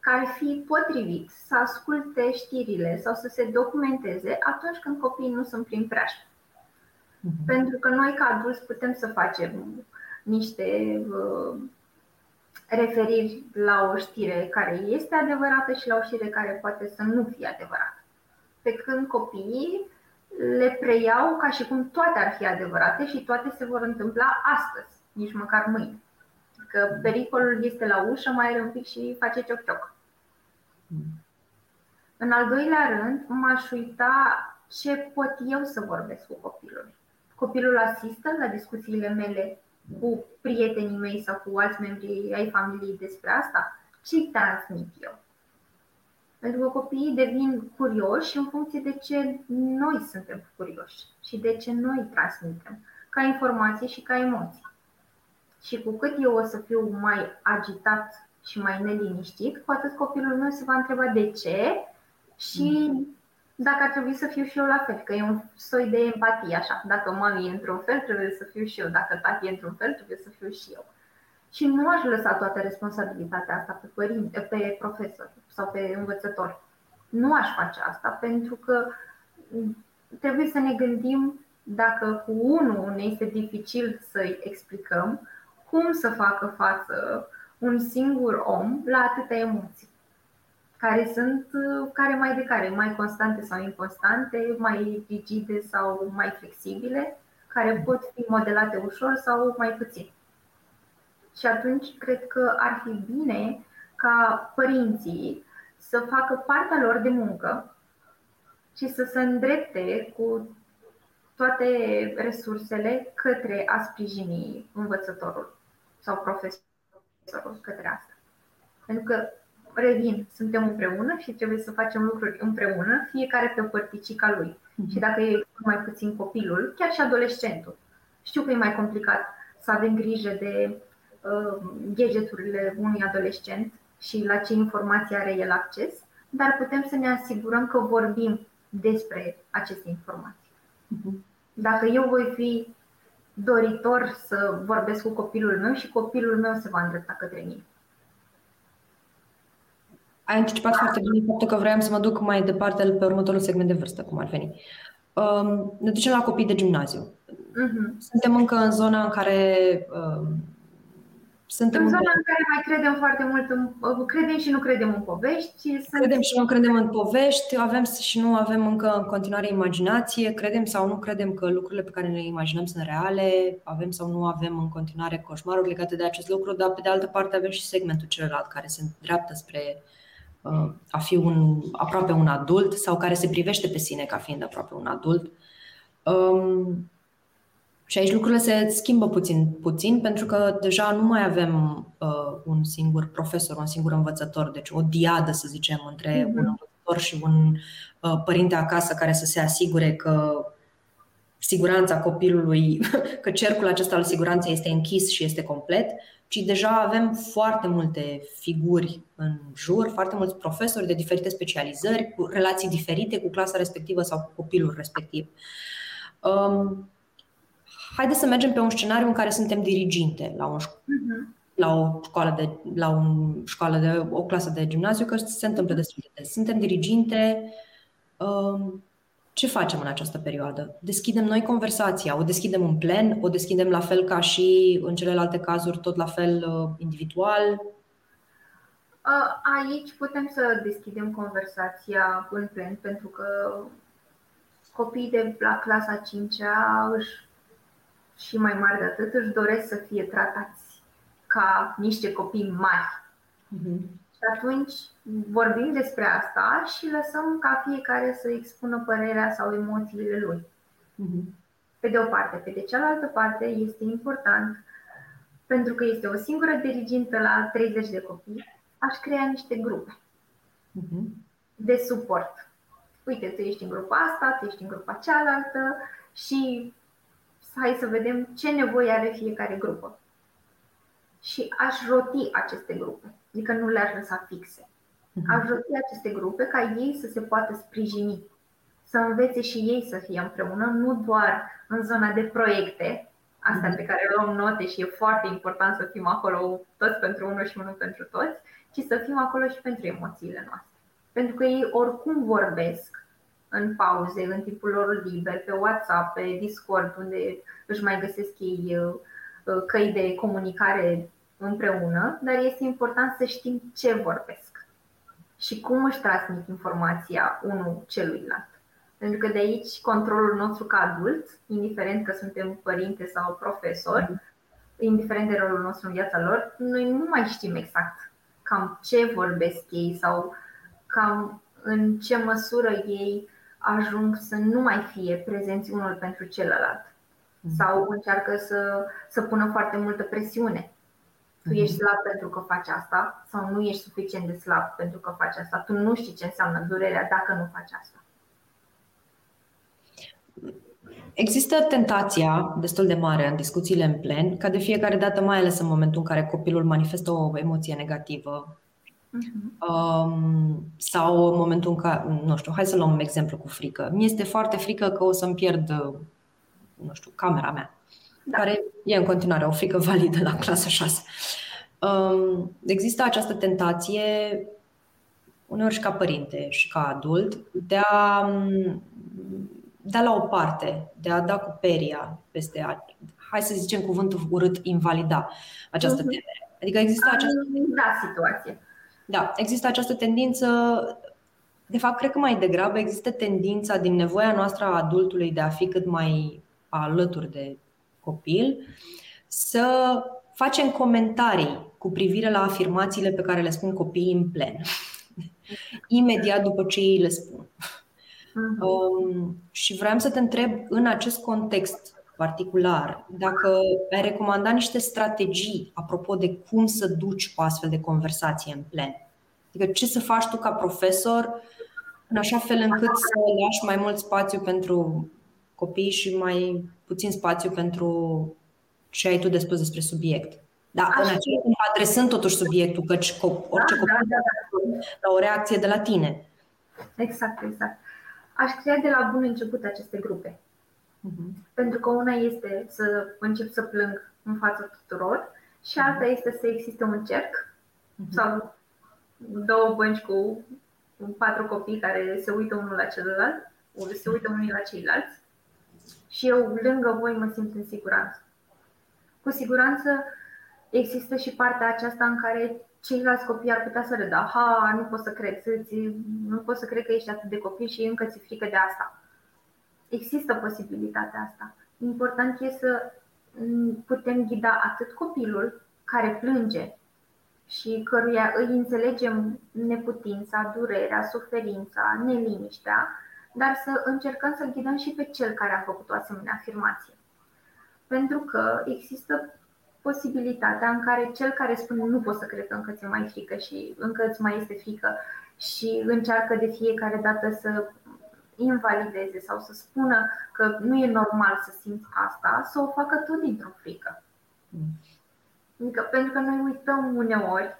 că ar fi potrivit să asculte știrile sau să se documenteze atunci când copiii nu sunt prin preajmă. Uh-huh. Pentru că noi, ca adulți, putem să facem niște uh, referiri la o știre care este adevărată și la o știre care poate să nu fie adevărată pe când copiii le preiau ca și cum toate ar fi adevărate și toate se vor întâmpla astăzi, nici măcar mâine. Că pericolul este la ușă, mai are un pic și face cioc-cioc. În al doilea rând, m-aș uita ce pot eu să vorbesc cu copilul. Copilul asistă la discuțiile mele cu prietenii mei sau cu alți membri ai familiei despre asta? Ce-i transmit eu? Pentru că copiii devin curioși în funcție de ce noi suntem curioși și de ce noi transmitem, ca informație și ca emoții. Și cu cât eu o să fiu mai agitat și mai neliniștit, cu atât copilul meu se va întreba de ce și dacă ar trebui să fiu și eu la fel, că e un soi de empatie așa. Dacă mami e într-un fel, trebuie să fiu și eu. Dacă tati e într-un fel, trebuie să fiu și eu. Și nu aș lăsa toată responsabilitatea asta pe, părinte, pe profesor sau pe învățător. Nu aș face asta pentru că trebuie să ne gândim dacă cu unul ne este dificil să-i explicăm cum să facă față un singur om la atâtea emoții care sunt care mai de care, mai constante sau inconstante, mai rigide sau mai flexibile, care pot fi modelate ușor sau mai puțin. Și atunci cred că ar fi bine ca părinții să facă partea lor de muncă și să se îndrepte cu toate resursele către a sprijini învățătorul sau profesorul către asta. Pentru că, revin, suntem împreună și trebuie să facem lucruri împreună, fiecare pe părticica lui. Mm-hmm. Și dacă e mai puțin copilul, chiar și adolescentul. Știu că e mai complicat să avem grijă de uh, gadgeturile unui adolescent și la ce informații are el acces, dar putem să ne asigurăm că vorbim despre aceste informații. Mhm. Dacă eu voi fi doritor să vorbesc cu copilul meu și copilul meu se va îndrepta către mine. Ai anticipat foarte bine faptul că vreau să mă duc mai departe pe următorul segment de vârstă, cum ar veni. Um, ne ducem la copii de gimnaziu. Uh-huh. Suntem încă în zona în care um, suntem în zona în care mai credem foarte mult, în, credem și nu credem în povești. Credem și nu credem în povești, avem și nu avem încă în continuare imaginație, credem sau nu credem că lucrurile pe care le imaginăm sunt reale, avem sau nu avem în continuare coșmaruri legate de acest lucru, dar pe de altă parte avem și segmentul celălalt care se îndreaptă spre uh, a fi un, aproape un adult sau care se privește pe sine ca fiind aproape un adult. Um, și aici lucrurile se schimbă puțin, puțin pentru că deja nu mai avem uh, un singur profesor, un singur învățător, deci o diadă, să zicem, între mm-hmm. un învățător și un uh, părinte acasă care să se asigure că siguranța copilului, că cercul acesta al siguranței este închis și este complet, ci deja avem foarte multe figuri în jur, foarte mulți profesori de diferite specializări, cu relații diferite cu clasa respectivă sau cu copilul respectiv. Um, haideți să mergem pe un scenariu în care suntem diriginte la, un, uh-huh. la o școală de, la un școală de, o clasă de gimnaziu, că se întâmplă destul de des. Suntem diriginte, um, ce facem în această perioadă? Deschidem noi conversația, o deschidem în plen, o deschidem la fel ca și în celelalte cazuri, tot la fel uh, individual? Aici putem să deschidem conversația în plen, pentru că copiii de la clasa 5 își și mai mari de atât își doresc să fie tratați ca niște copii mari. Mm-hmm. Și atunci vorbim despre asta și lăsăm ca fiecare să expună părerea sau emoțiile lui. Mm-hmm. Pe de o parte. Pe de cealaltă parte este important pentru că este o singură dirigintă la 30 de copii, aș crea niște grupe mm-hmm. de suport. Uite, tu ești în grupa asta, tu ești în grupa cealaltă și hai să vedem ce nevoie are fiecare grupă. Și aș roti aceste grupe, adică nu le-aș lăsa fixe. Mhm. Aș roti aceste grupe ca ei să se poată sprijini, să învețe și ei să fie împreună, nu doar în zona de proiecte, astea mhm. pe care luăm note și e foarte important să fim acolo toți pentru unul și unul pentru toți, ci să fim acolo și pentru emoțiile noastre. Pentru că ei oricum vorbesc în pauze, în timpul lor liber, pe WhatsApp, pe Discord, unde își mai găsesc ei uh, uh, căi de comunicare împreună, dar este important să știm ce vorbesc și cum își transmit informația unul celuilalt. Pentru că de aici controlul nostru ca adult, indiferent că suntem părinte sau profesor, indiferent de rolul nostru în viața lor, noi nu mai știm exact cam ce vorbesc ei sau cam în ce măsură ei ajung să nu mai fie prezenți unul pentru celălalt mhm. sau încearcă să, să pună foarte multă presiune. Tu ești mhm. slab pentru că faci asta sau nu ești suficient de slab pentru că faci asta. Tu nu știi ce înseamnă durerea dacă nu faci asta. Există tentația destul de mare în discuțiile în plen, ca de fiecare dată, mai ales în momentul în care copilul manifestă o emoție negativă Uh-huh. Um, sau în momentul în care, nu știu, hai să luăm un exemplu cu frică. Mi este foarte frică că o să-mi pierd, nu știu, camera mea, da. care e în continuare o frică validă la clasa 6. Um, există această tentație, uneori și ca părinte și ca adult, de a da la o parte, de a da cu peria peste, a, hai să zicem cuvântul urât, invalida această uh-huh. temere. Adică există această... Da, situație da, există această tendință, de fapt, cred că mai degrabă există tendința din nevoia noastră a adultului de a fi cât mai alături de copil, să facem comentarii cu privire la afirmațiile pe care le spun copiii în plen, imediat după ce ei le spun. Uh-huh. Um, și vreau să te întreb în acest context particular, dacă ai recomanda niște strategii apropo de cum să duci o astfel de conversație în plen. Adică ce să faci tu ca profesor în așa fel încât să lași mai mult spațiu pentru copii și mai puțin spațiu pentru ce ai tu de spus despre subiect. Da, Așa. în același timp adresând totuși subiectul, căci orice da, copil da, da, da. la o reacție de la tine. Exact, exact. Aș crea de la bun început aceste grupe. Uh-huh. Pentru că una este să încep să plâng în fața tuturor și mhm. alta este să existe un cerc uh-huh. sau două bănci cu patru copii care se uită unul la celălalt, se uită unii la ceilalți și eu lângă voi mă simt în siguranță. Cu siguranță există și partea aceasta în care ceilalți copii ar putea să râdă. Ha, nu pot să cred, nu pot să cred că ești atât de copil și încă ți frică de asta. Există posibilitatea asta. Important este să putem ghida atât copilul care plânge și căruia îi înțelegem neputința, durerea, suferința, neliniștea, dar să încercăm să-l ghidăm și pe cel care a făcut o asemenea afirmație. Pentru că există posibilitatea în care cel care spune nu pot să cred că încă ți mai frică și încă îți mai este frică și încearcă de fiecare dată să invalideze sau să spună că nu e normal să simți asta, să o facă tot dintr-o frică. Adică, pentru că noi uităm uneori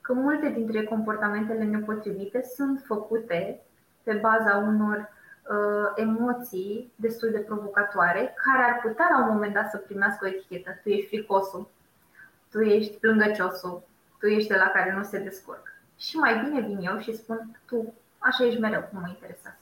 că multe dintre comportamentele nepotrivite sunt făcute pe baza unor uh, emoții destul de provocatoare, care ar putea la un moment dat să primească o etichetă. Tu ești fricosul, tu ești plângăciosul, tu ești de la care nu se descurcă. Și mai bine vin eu și spun, tu așa ești mereu, nu mă interesează.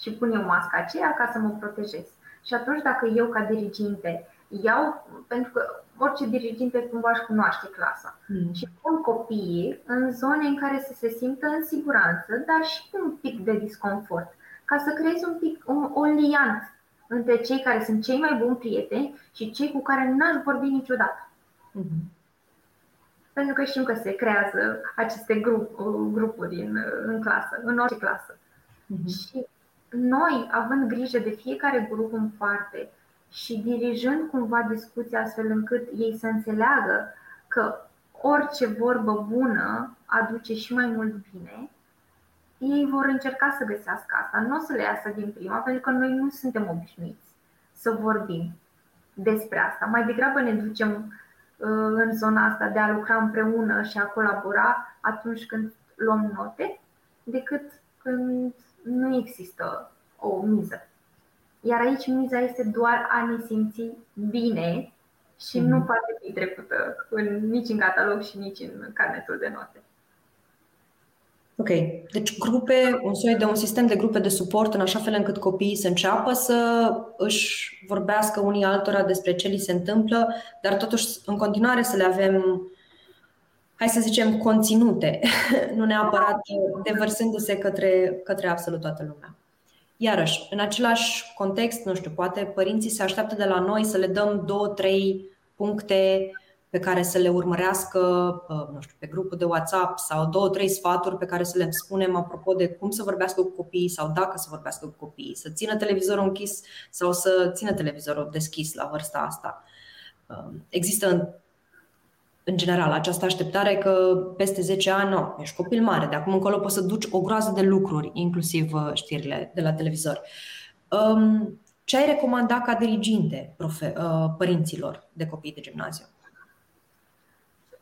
Și pun eu masca aceea ca să mă protejez. Și atunci dacă eu ca diriginte iau, pentru că orice diriginte cumva își cunoaște clasa mm. și pun copiii în zone în care să se simtă în siguranță, dar și cu un pic de disconfort, ca să creezi un pic un, un liant între cei care sunt cei mai buni prieteni și cei cu care n-aș vorbi niciodată. Mm-hmm. Pentru că știm că se creează aceste grup, grupuri în, în clasă, în orice clasă. Mm-hmm. Și noi, având grijă de fiecare grup în parte, și dirijând cumva discuția astfel încât ei să înțeleagă că orice vorbă bună aduce și mai mult bine, ei vor încerca să găsească asta. Nu o să le iasă din prima, pentru că noi nu suntem obișnuiți să vorbim despre asta. Mai degrabă ne ducem uh, în zona asta de a lucra împreună și a colabora atunci când luăm note, decât când nu există o miză. Iar aici miza este doar a ne simți bine și mm-hmm. nu mhm. poate fi trecută în, nici în catalog și nici în carnetul de note. Ok. Deci grupe, un soi de un sistem de grupe de suport în așa fel încât copiii să înceapă să își vorbească unii altora despre ce li se întâmplă, dar totuși în continuare să le avem, hai să zicem, conținute, nu neapărat devărsându-se către, către absolut toată lumea. Iarăși, în același context, nu știu, poate părinții se așteaptă de la noi să le dăm două, trei puncte pe care să le urmărească, uh, nu știu, pe grupul de WhatsApp sau două, trei sfaturi pe care să le spunem apropo de cum să vorbească cu copiii sau dacă să vorbească cu copiii, să țină televizorul închis sau să țină televizorul deschis la vârsta asta. Uh, există în general, această așteptare că peste 10 ani, nu, ești copil mare, de acum încolo poți să duci o groază de lucruri, inclusiv uh, știrile de la televizor. Um, ce ai recomanda ca diriginte profe, uh, părinților de copii de gimnaziu?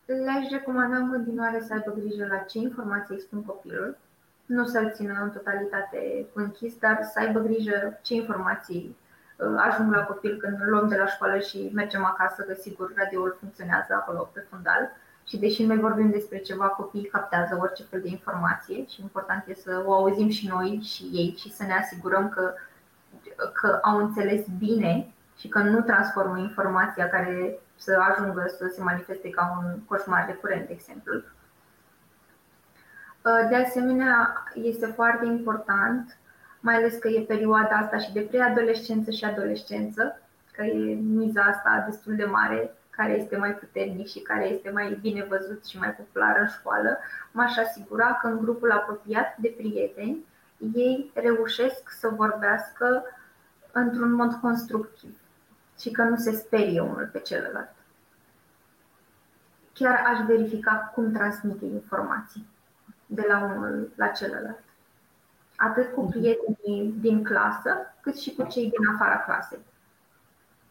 Le-aș recomanda în continuare să aibă grijă la ce informații expun copilul, nu să-l țină în totalitate închis, dar să aibă grijă ce informații Uh, ajung la copil când îl luăm de la școală și mergem acasă, că sigur radioul funcționează acolo pe fundal. Și deși noi vorbim despre ceva, copiii captează orice fel de informație și important e să o auzim și noi și ei și să ne asigurăm că, că au înțeles bine și că nu transformă informația care să ajungă să se manifeste ca un coșmar recurent, de exemplu. Uh, de asemenea, este foarte important mai ales că e perioada asta și de preadolescență și adolescență, că e miza asta destul de mare, care este mai puternic și care este mai bine văzut și mai popular în școală, m-aș asigura că în grupul apropiat de prieteni ei reușesc să vorbească într-un mod constructiv și că nu se sperie unul pe celălalt. Chiar aș verifica cum transmite informații de la unul la celălalt. Atât cu mhm. prietenii din clasă, cât și cu cei din afara clasei.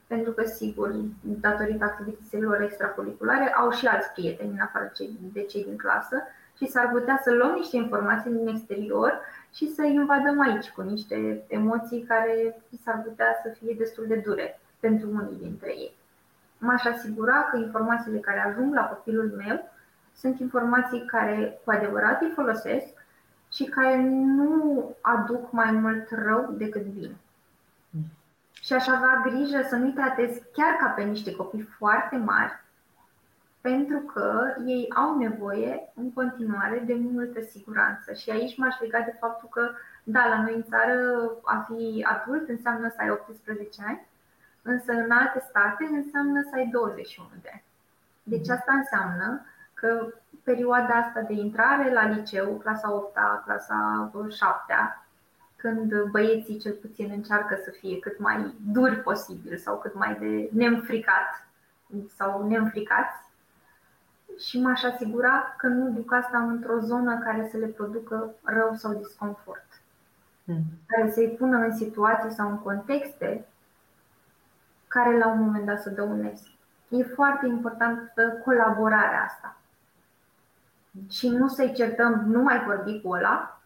Pentru că, sigur, datorită activităților extracurriculare, au și alți prieteni în afară de cei din clasă și s-ar putea să luăm niște informații din exterior și să invadăm aici cu niște emoții care s-ar putea să fie destul de dure pentru unii dintre ei. M-aș asigura că informațiile care ajung la copilul meu sunt informații care cu adevărat îi folosesc și care nu aduc mai mult rău decât bine. Și aș avea grijă să nu-i tratez chiar ca pe niște copii foarte mari, pentru că ei au nevoie în continuare de multă siguranță. Și aici m-aș lega de faptul că, da, la noi în țară a fi adult înseamnă să ai 18 ani, însă în alte state înseamnă să ai 21 de ani. Deci asta înseamnă că perioada asta de intrare la liceu, clasa 8 clasa 7 când băieții cel puțin încearcă să fie cât mai duri posibil sau cât mai de neînfricat sau neînfricați, și m-aș asigura că nu duc asta într-o zonă care să le producă rău sau disconfort, mm. care să-i pună în situații sau în contexte care la un moment dat să dăuneze. E foarte importantă colaborarea asta. Și nu să-i certăm, nu mai vorbi cu ăla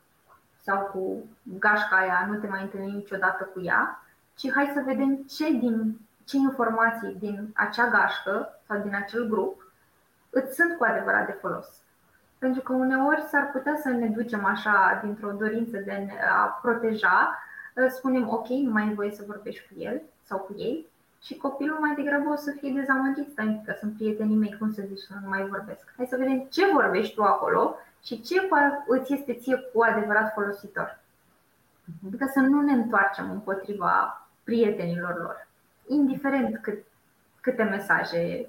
sau cu gașca aia, nu te mai întâlni niciodată cu ea, ci hai să vedem ce, din, ce informații din acea gașcă sau din acel grup îți sunt cu adevărat de folos. Pentru că uneori s-ar putea să ne ducem așa dintr-o dorință de a proteja, spunem ok, nu mai ai voie să vorbești cu el sau cu ei, și copilul mai degrabă o să fie dezamăgit, stai că sunt prietenii mei, cum să zici, nu mai vorbesc. Hai să vedem ce vorbești tu acolo și ce îți este ție cu adevărat folositor. Mhm. Adică să nu ne întoarcem împotriva prietenilor lor, indiferent cât, câte mesaje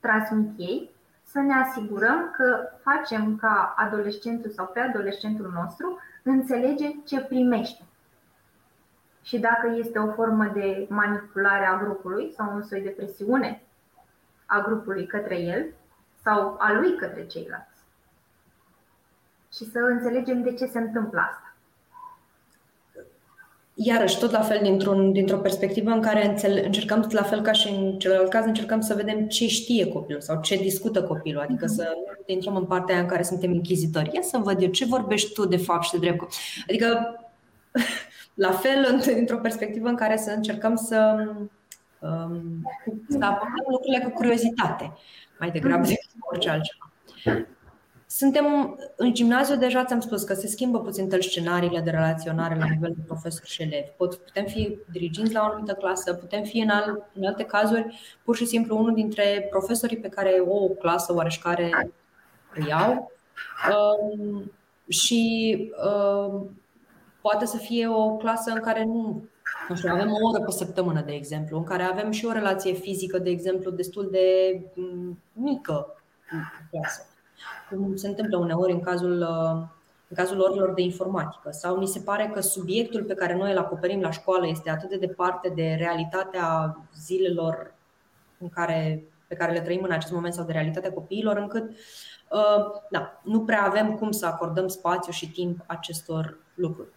transmit ei, să ne asigurăm că facem ca adolescentul sau preadolescentul nostru înțelege ce primește și dacă este o formă de manipulare a grupului sau un soi de presiune a grupului către el sau a lui către ceilalți. Și să înțelegem de ce se întâmplă asta. Iarăși, tot la fel, dintr-un, dintr-o perspectivă în care încercăm, tot la fel ca și în celălalt caz, încercăm să vedem ce știe copilul sau ce discută copilul. Adică uh-huh. să nu intrăm în partea aia în care suntem închizitori. Ia să văd eu ce vorbești tu de fapt și de drept. Adică la fel, într-o perspectivă în care să încercăm să, um, să abordăm lucrurile cu curiozitate, mai degrabă decât orice altceva. Suntem în gimnaziu, deja ți-am spus că se schimbă puțin tel scenariile de relaționare la nivel de profesor și elevi. Pot, putem fi diriginți la o anumită clasă, putem fi în, al, în alte cazuri pur și simplu unul dintre profesorii pe care o clasă oareșcare îi iau. Um, și um, Poate să fie o clasă în care nu, nu știu, avem o oră pe săptămână, de exemplu, în care avem și o relație fizică, de exemplu, destul de mm, mică în clasă. Cum se întâmplă uneori în cazul, uh, în cazul orilor de informatică. Sau mi se pare că subiectul pe care noi îl acoperim la școală este atât de departe de realitatea zilelor în care, pe care le trăim în acest moment sau de realitatea copiilor, încât uh, da, nu prea avem cum să acordăm spațiu și timp acestor lucruri.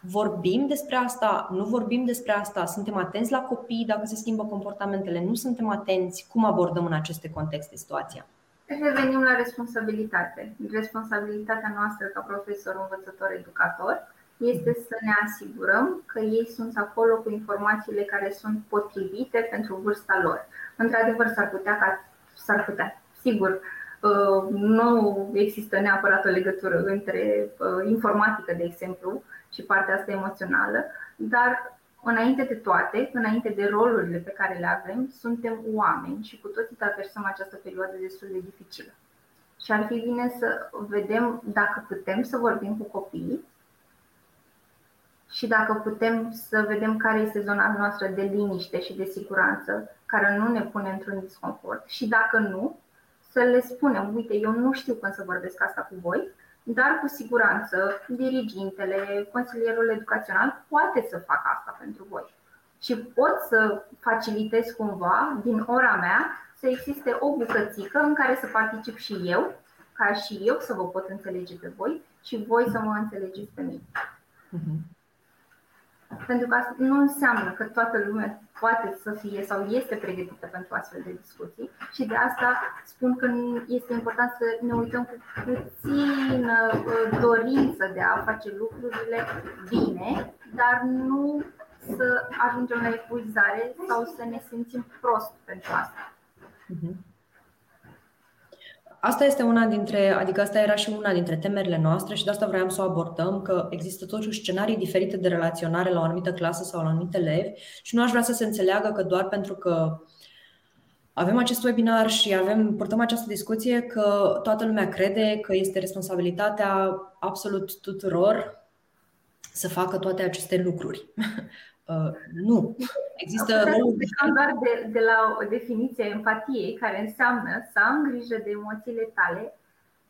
Vorbim despre asta, nu vorbim despre asta, suntem atenți la copii dacă se schimbă comportamentele, nu suntem atenți, cum abordăm în aceste contexte situația? Revenim la responsabilitate. Responsabilitatea noastră ca profesor, învățător, educator este să ne asigurăm că ei sunt acolo cu informațiile care sunt potrivite pentru vârsta lor. Într-adevăr, s-ar putea ca s-ar putea, sigur, uh, nu există neapărat o legătură între uh, informatică, de exemplu, și partea asta emoțională, dar înainte de toate, înainte de rolurile pe care le avem, suntem oameni și cu toții traversăm această perioadă destul de dificilă. Și ar fi bine să vedem dacă putem să vorbim cu copiii și dacă putem să vedem care este zona noastră de liniște și de siguranță care nu ne pune într-un disconfort și dacă nu, să le spunem, uite, eu nu știu cum să vorbesc asta cu voi, dar cu siguranță dirigintele, consilierul educațional poate să facă asta pentru voi. Și pot să facilitez cumva, din ora mea, să existe o bucățică în care să particip și eu, ca și eu să vă pot înțelege pe voi și voi să mă înțelegeți pe mine. Uh-huh. Pentru că asta nu înseamnă că toată lumea poate să fie sau este pregătită pentru astfel de discuții și de asta spun că este important să ne uităm cu puțină uh, dorință de a face lucrurile bine, dar nu să ajungem la epuizare sau să ne simțim prost pentru asta. Uh-huh. Asta este una dintre, adică asta era și una dintre temerile noastre și de asta vreau să o abordăm, că există totuși scenarii diferite de relaționare la o anumită clasă sau la anumite elevi și nu aș vrea să se înțeleagă că doar pentru că avem acest webinar și avem, purtăm această discuție că toată lumea crede că este responsabilitatea absolut tuturor să facă toate aceste lucruri. Uh, nu. Există rolul. doar de, de la o definiție a empatiei, care înseamnă să am grijă de emoțiile tale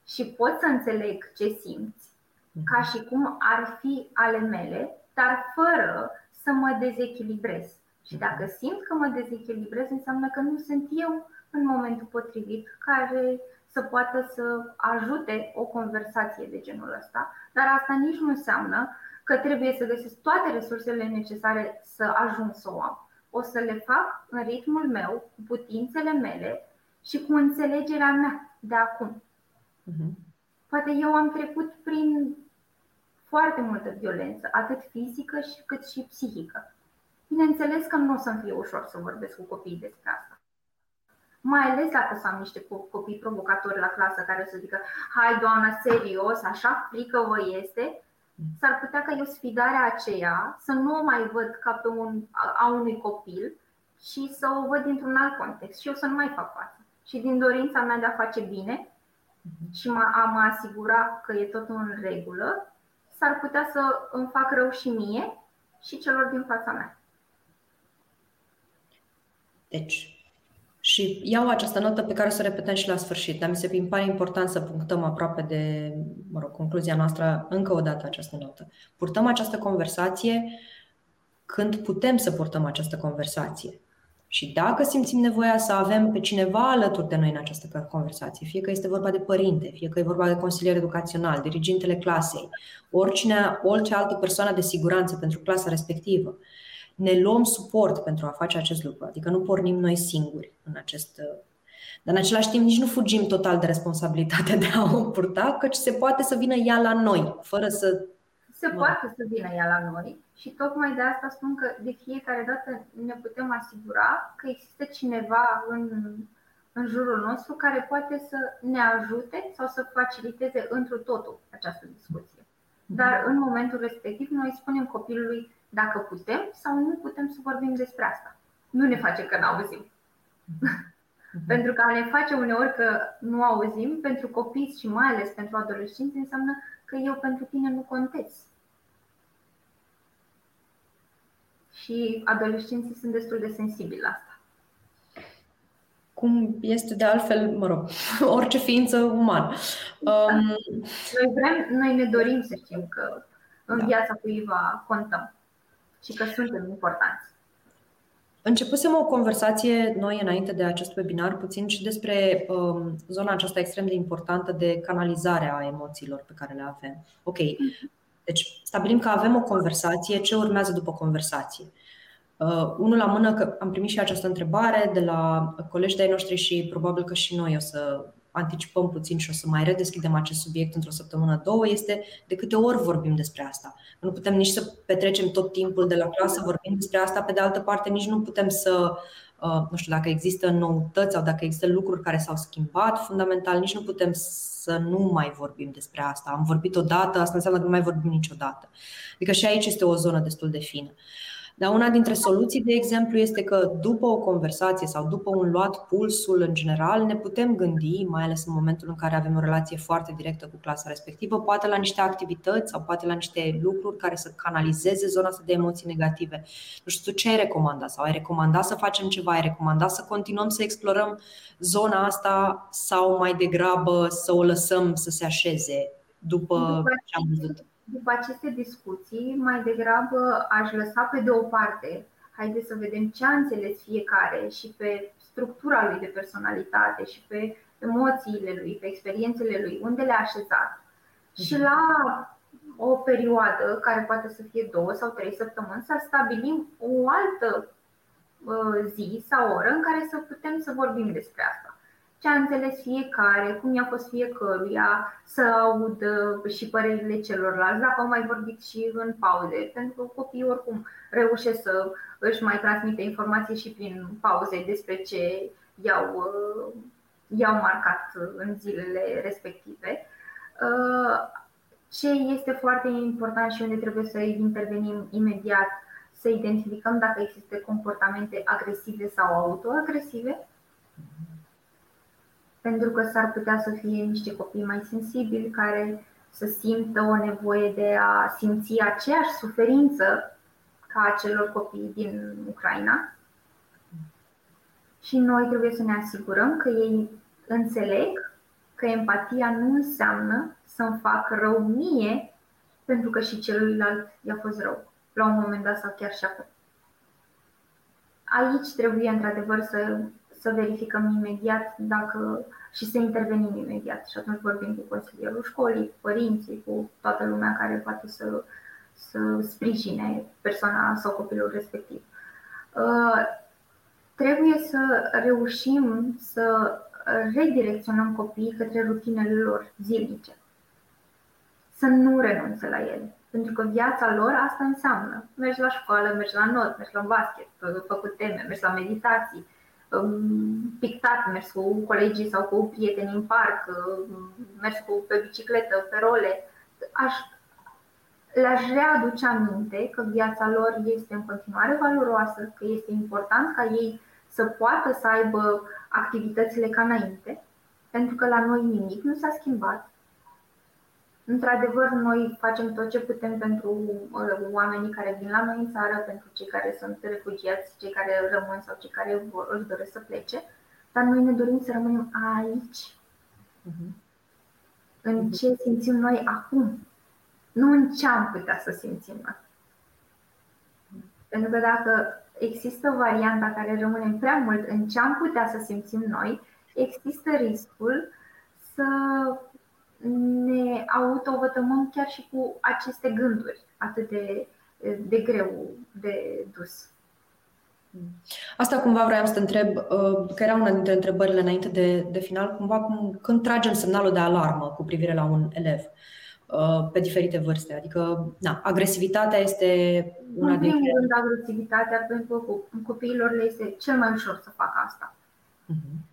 și pot să înțeleg ce simți, mhm. ca și cum ar fi ale mele, dar fără să mă dezechilibrez. Și mhm. dacă simt că mă dezechilibrez, înseamnă că nu sunt eu în momentul potrivit care să poată să ajute o conversație de genul ăsta, dar asta nici nu înseamnă că trebuie să găsesc toate resursele necesare să ajung să o am. O să le fac în ritmul meu, cu putințele mele și cu înțelegerea mea de acum. Uh-huh. Poate eu am trecut prin foarte multă violență, atât fizică și cât și psihică. Bineînțeles că nu o să-mi fie ușor să vorbesc cu copiii despre asta. Mai ales dacă să am niște copii provocatori la clasă care să zică Hai, doamna, serios, așa frică vă este? S-ar putea ca eu sfidarea aceea să nu o mai văd ca pe un, a unui copil și să o văd dintr-un alt context și eu să nu mai fac față. Și din dorința mea de a face bine și a mă asigura că e tot în regulă, s-ar putea să îmi fac rău și mie și celor din fața mea. Deci, și iau această notă pe care o să o repetăm și la sfârșit, dar mi se pare important să punctăm aproape de mă rog, concluzia noastră încă o dată această notă. Purtăm această conversație când putem să purtăm această conversație. Și dacă simțim nevoia să avem pe cineva alături de noi în această conversație, fie că este vorba de părinte, fie că e vorba de consilier educațional, dirigintele clasei, oricine, orice altă persoană de siguranță pentru clasa respectivă, ne luăm suport pentru a face acest lucru, adică nu pornim noi singuri în acest. Dar în același timp nici nu fugim total de responsabilitatea de a o purta, căci se poate să vină ea la noi, fără să. Se poate să vină ea la noi și tocmai de asta spun că de fiecare dată ne putem asigura că există cineva în, în jurul nostru care poate să ne ajute sau să faciliteze întru totul această discuție. Dar în momentul respectiv noi spunem copilului dacă putem sau nu putem să vorbim despre asta. Nu ne face că nu auzim. Mhm. pentru că a ne face uneori că nu auzim, pentru copii și mai ales pentru adolescenți, înseamnă că eu pentru tine nu contez. Și adolescenții sunt destul de sensibili la asta. Cum este de altfel, mă rog, orice ființă umană. Um... Noi, vrem, noi ne dorim să știm că în da. viața cuiva contăm și că suntem importanți. Începusem o conversație noi înainte de acest webinar puțin și despre um, zona aceasta extrem de importantă de canalizare a emoțiilor pe care le avem. Ok, deci stabilim că avem o conversație, ce urmează după conversație? Uh, unul la mână, că am primit și această întrebare de la colegi de-ai noștri și probabil că și noi o să anticipăm puțin și o să mai redeschidem acest subiect într-o săptămână, două, este de câte ori vorbim despre asta. Nu putem nici să petrecem tot timpul de la clasă vorbind despre asta, pe de altă parte nici nu putem să, uh, nu știu, dacă există noutăți sau dacă există lucruri care s-au schimbat fundamental, nici nu putem să nu mai vorbim despre asta. Am vorbit odată, asta înseamnă că nu mai vorbim niciodată. Adică și aici este o zonă destul de fină. Dar una dintre soluții, de exemplu, este că după o conversație sau după un luat pulsul în general, ne putem gândi, mai ales în momentul în care avem o relație foarte directă cu clasa respectivă, poate la niște activități sau poate la niște lucruri care să canalizeze zona asta de emoții negative. Nu știu, tu ce ai recomanda? Sau ai recomanda să facem ceva? Ai recomanda să continuăm să explorăm zona asta sau mai degrabă să o lăsăm să se așeze după, după ce am văzut? După aceste discuții, mai degrabă aș lăsa pe de o parte, haideți să vedem ce a înțeles fiecare și pe structura lui de personalitate și pe emoțiile lui, pe experiențele lui, unde le-a așezat. Și mhm. la o perioadă, care poate să fie două sau trei săptămâni, să stabilim o altă uh, zi sau oră în care să putem să vorbim despre asta. Ce a înțeles fiecare, cum i-a fost fiecăruia, să audă și părerile celorlalți, dacă au mai vorbit și în pauze, pentru că copiii oricum reușesc să își mai transmite informații și prin pauze despre ce i-au, uh, i-au marcat în zilele respective. Uh, ce este foarte important și unde trebuie să intervenim imediat, să identificăm dacă există comportamente agresive sau autoagresive, pentru că s-ar putea să fie niște copii mai sensibili care să simtă o nevoie de a simți aceeași suferință ca celor copii din Ucraina. Și noi trebuie să ne asigurăm că ei înțeleg că empatia nu înseamnă să-mi fac rău mie pentru că și celuilalt i-a fost rău la un moment dat sau chiar și acum. Aici trebuie într-adevăr să, să verificăm imediat dacă și să intervenim imediat și atunci vorbim cu consilierul școlii, cu părinții, cu toată lumea care poate să, să sprijine persoana sau copilul respectiv. Uh, trebuie să reușim să redirecționăm copiii către rutinele lor zilnice. Să nu renunțe la ele. Pentru că viața lor asta înseamnă. Mergi la școală, mergi la not, mergi la basket, făcut teme, mergi la meditații, um, pictat, mergi cu colegii sau cu prieteni în parc, um, mergi cu, pe bicicletă, pe role. Aș, le-aș readuce aminte că viața lor este în continuare valoroasă, că este important ca ei să poată să aibă activitățile ca înainte, pentru că la noi nimic nu s-a schimbat. Într-adevăr, noi facem tot ce putem pentru uh, oamenii care vin la noi în țară, pentru cei care sunt refugiați, cei care rămân sau cei care vor, își doresc să plece, dar noi ne dorim să rămânem aici, uh-huh. în ce simțim noi acum, nu în ce am putea să simțim noi. Pentru că dacă există varianta care rămâne prea mult în ce am putea să simțim noi, există riscul să ne autovătămăm chiar și cu aceste gânduri atât de, de greu de dus. Asta cumva vreau să te întreb, uh, că era una dintre întrebările înainte de, de final, cumva cum, când tragem semnalul de alarmă cu privire la un elev. Uh, pe diferite vârste. Adică, na, agresivitatea este una din. În primul rând, agresivitatea pentru că copiilor le este cel mai ușor să facă asta. Uh-huh.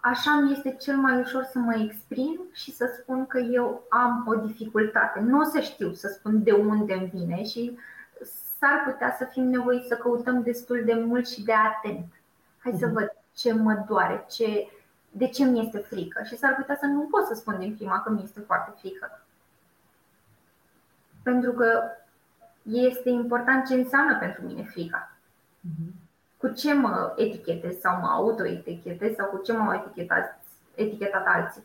Așa mi este cel mai ușor să mă exprim și să spun că eu am o dificultate. Nu o să știu să spun de unde îmi vine și s-ar putea să fim nevoiți să căutăm destul de mult și de atent. Hai uh-huh. să mhm. văd ce mă doare, ce, de ce mi este frică. Și s-ar putea să nu pot să spun din prima că mi este foarte frică pentru că este important ce înseamnă pentru mine frica. Mhm. Cu ce mă etichetez sau mă autoetichetez sau cu ce mă etichetat, etichetat alții.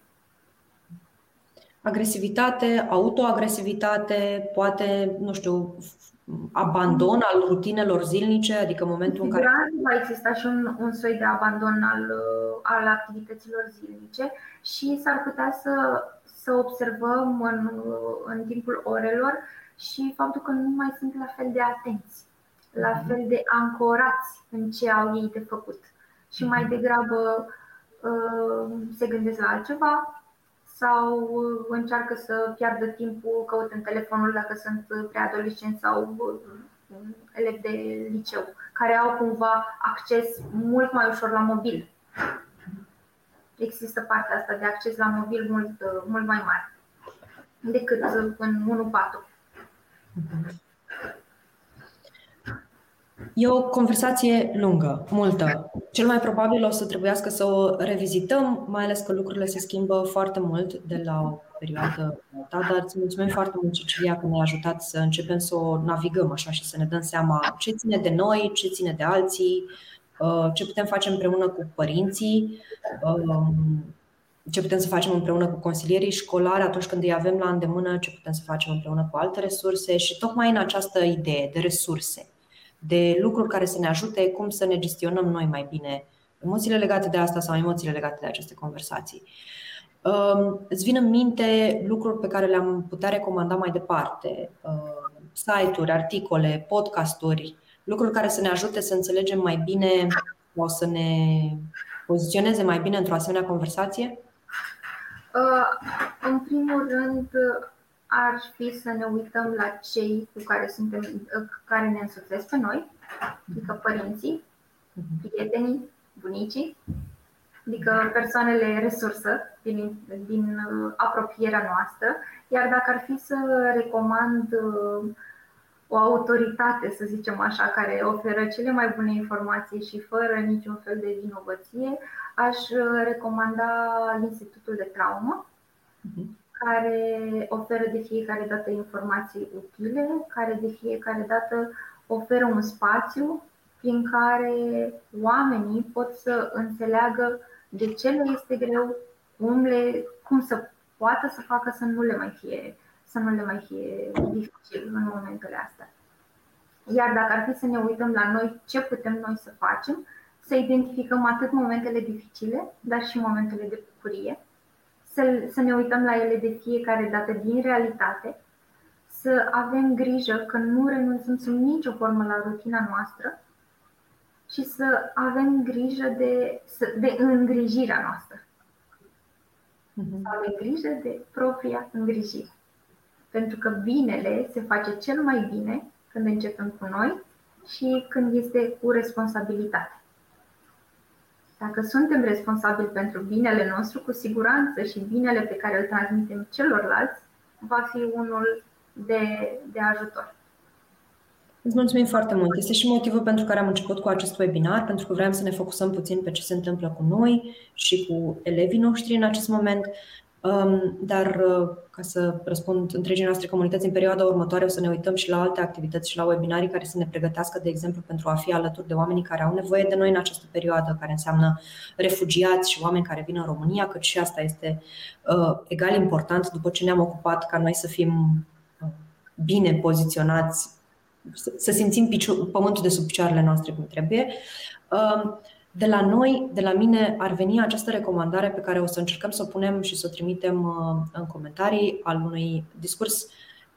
Agresivitate, autoagresivitate, poate, nu știu, abandon al rutinelor zilnice, adică momentul în care. va exista și un, un soi de abandon al, al activităților zilnice și s-ar putea să, să observăm în, în timpul orelor și faptul că nu mai sunt la fel de atenți, la mhm. fel de ancorați în ce au ei de făcut și mai mhm. degrabă uh, se gândesc la altceva sau uh, încearcă să piardă timpul căutând telefonul dacă sunt preadolescenți sau uh, elevi de liceu, care au cumva acces mult mai ușor la mobil. Există partea asta de acces la mobil mult, mult mai mare decât în 1.4. E o conversație lungă, multă. Cel mai probabil o să trebuiască să o revizităm, mai ales că lucrurile se schimbă foarte mult de la o perioadă ta, dar îți mulțumim foarte mult, Cecilia, că ne-a ajutat să începem să o navigăm așa și să ne dăm seama ce ține de noi, ce ține de alții, uh, ce putem face împreună cu părinții um, ce putem să facem împreună cu consilierii școlari atunci când îi avem la îndemână, ce putem să facem împreună cu alte resurse și tocmai în această idee de resurse, de lucruri care să ne ajute cum să ne gestionăm noi mai bine emoțiile legate de asta sau emoțiile legate de aceste conversații. Um, îți vin în minte lucruri pe care le-am putea recomanda mai departe, uh, site-uri, articole, podcasturi, lucruri care să ne ajute să înțelegem mai bine sau să ne poziționeze mai bine într-o asemenea conversație? Uh, în primul rând, ar fi să ne uităm la cei cu care suntem, uh, care ne însoțesc pe noi, adică părinții, mhm. prietenii, bunicii, adică persoanele resursă din, din uh, apropierea noastră, iar dacă ar fi să recomand o autoritate, să zicem așa, care oferă cele mai bune informații și fără niciun fel de vinovăție, aș recomanda Institutul de Traumă, mhm. Care oferă de fiecare dată informații utile, care de fiecare dată oferă un spațiu prin care oamenii pot să înțeleagă de ce le este greu, cum, le, cum să poată să facă să nu le mai fie să nu le mai fie dificil în momentele astea. Iar dacă ar fi să ne uităm la noi ce putem noi să facem, să identificăm atât momentele dificile, dar și momentele de bucurie, să, să ne uităm la ele de fiecare dată din realitate, să avem grijă că nu renunțăm sub nicio formă la rutina noastră și să avem grijă de, de îngrijirea noastră. Mhm. Să avem grijă de propria îngrijire. Pentru că binele se face cel mai bine când începem cu noi și când este cu responsabilitate. Dacă suntem responsabili pentru binele nostru, cu siguranță și binele pe care îl transmitem celorlalți va fi unul de, de ajutor. Îți mulțumim foarte mult. Este și motivul pentru care am început cu acest webinar, pentru că vrem să ne focusăm puțin pe ce se întâmplă cu noi și cu elevii noștri în acest moment. Um, dar uh, ca să răspund întregii noastre comunități, în perioada următoare o să ne uităm și la alte activități și la webinarii care să ne pregătească, de exemplu, pentru a fi alături de oamenii care au nevoie de noi în această perioadă, care înseamnă refugiați și oameni care vin în România, cât și asta este uh, egal important după ce ne-am ocupat ca noi să fim uh, bine poziționați, să simțim piciu- pământul de sub picioarele noastre cum trebuie. Uh, de la noi, de la mine, ar veni această recomandare pe care o să încercăm să o punem și să o trimitem uh, în comentarii al unui discurs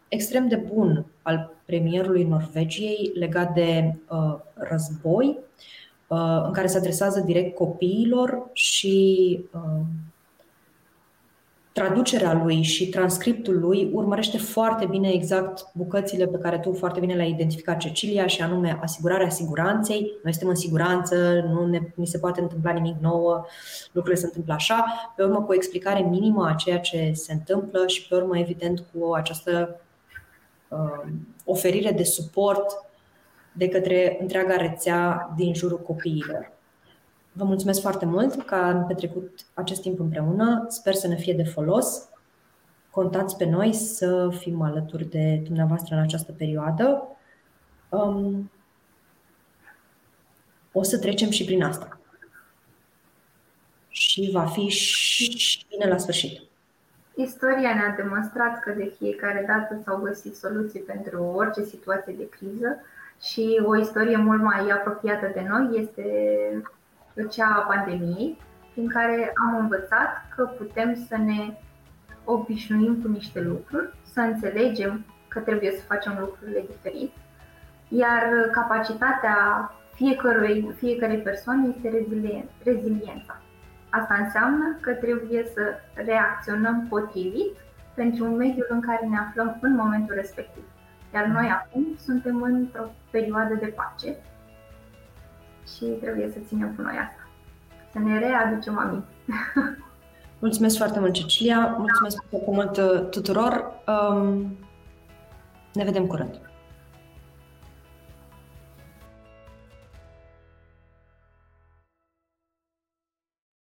extrem de bun al premierului Norvegiei legat de uh, război, uh, în care se adresează direct copiilor și uh, traducerea lui și transcriptul lui urmărește foarte bine exact bucățile pe care tu foarte bine le-ai identificat, Cecilia, și anume asigurarea siguranței. Noi suntem în siguranță, nu ne, ni se poate întâmpla nimic nou, lucrurile se întâmplă așa. Pe urmă, cu o explicare minimă a ceea ce se întâmplă și pe urmă, evident, cu această uh, oferire de suport de către întreaga rețea din jurul copiilor. Vă mulțumesc foarte mult că am petrecut acest timp împreună. Sper să ne fie de folos. Contați pe noi să fim alături de dumneavoastră în această perioadă. Um, o să trecem și prin asta. Și va fi și bine la sfârșit. Istoria ne-a demonstrat că de fiecare dată s-au găsit soluții pentru orice situație de criză și o istorie mult mai apropiată de noi este cea a pandemiei, prin care am învățat că putem să ne obișnuim cu niște lucruri, să înțelegem că trebuie să facem lucrurile diferit, iar capacitatea fiecărui, fiecarei persoane este reziliența. Asta înseamnă că trebuie să reacționăm potrivit pentru un mediu în care ne aflăm în momentul respectiv. Iar noi acum suntem într-o perioadă de pace și trebuie să ținem cu noi asta. Să ne readucem aminte. Mulțumesc foarte mult, Cecilia. Mulțumesc foarte mult uh, tuturor. Um, ne vedem curând.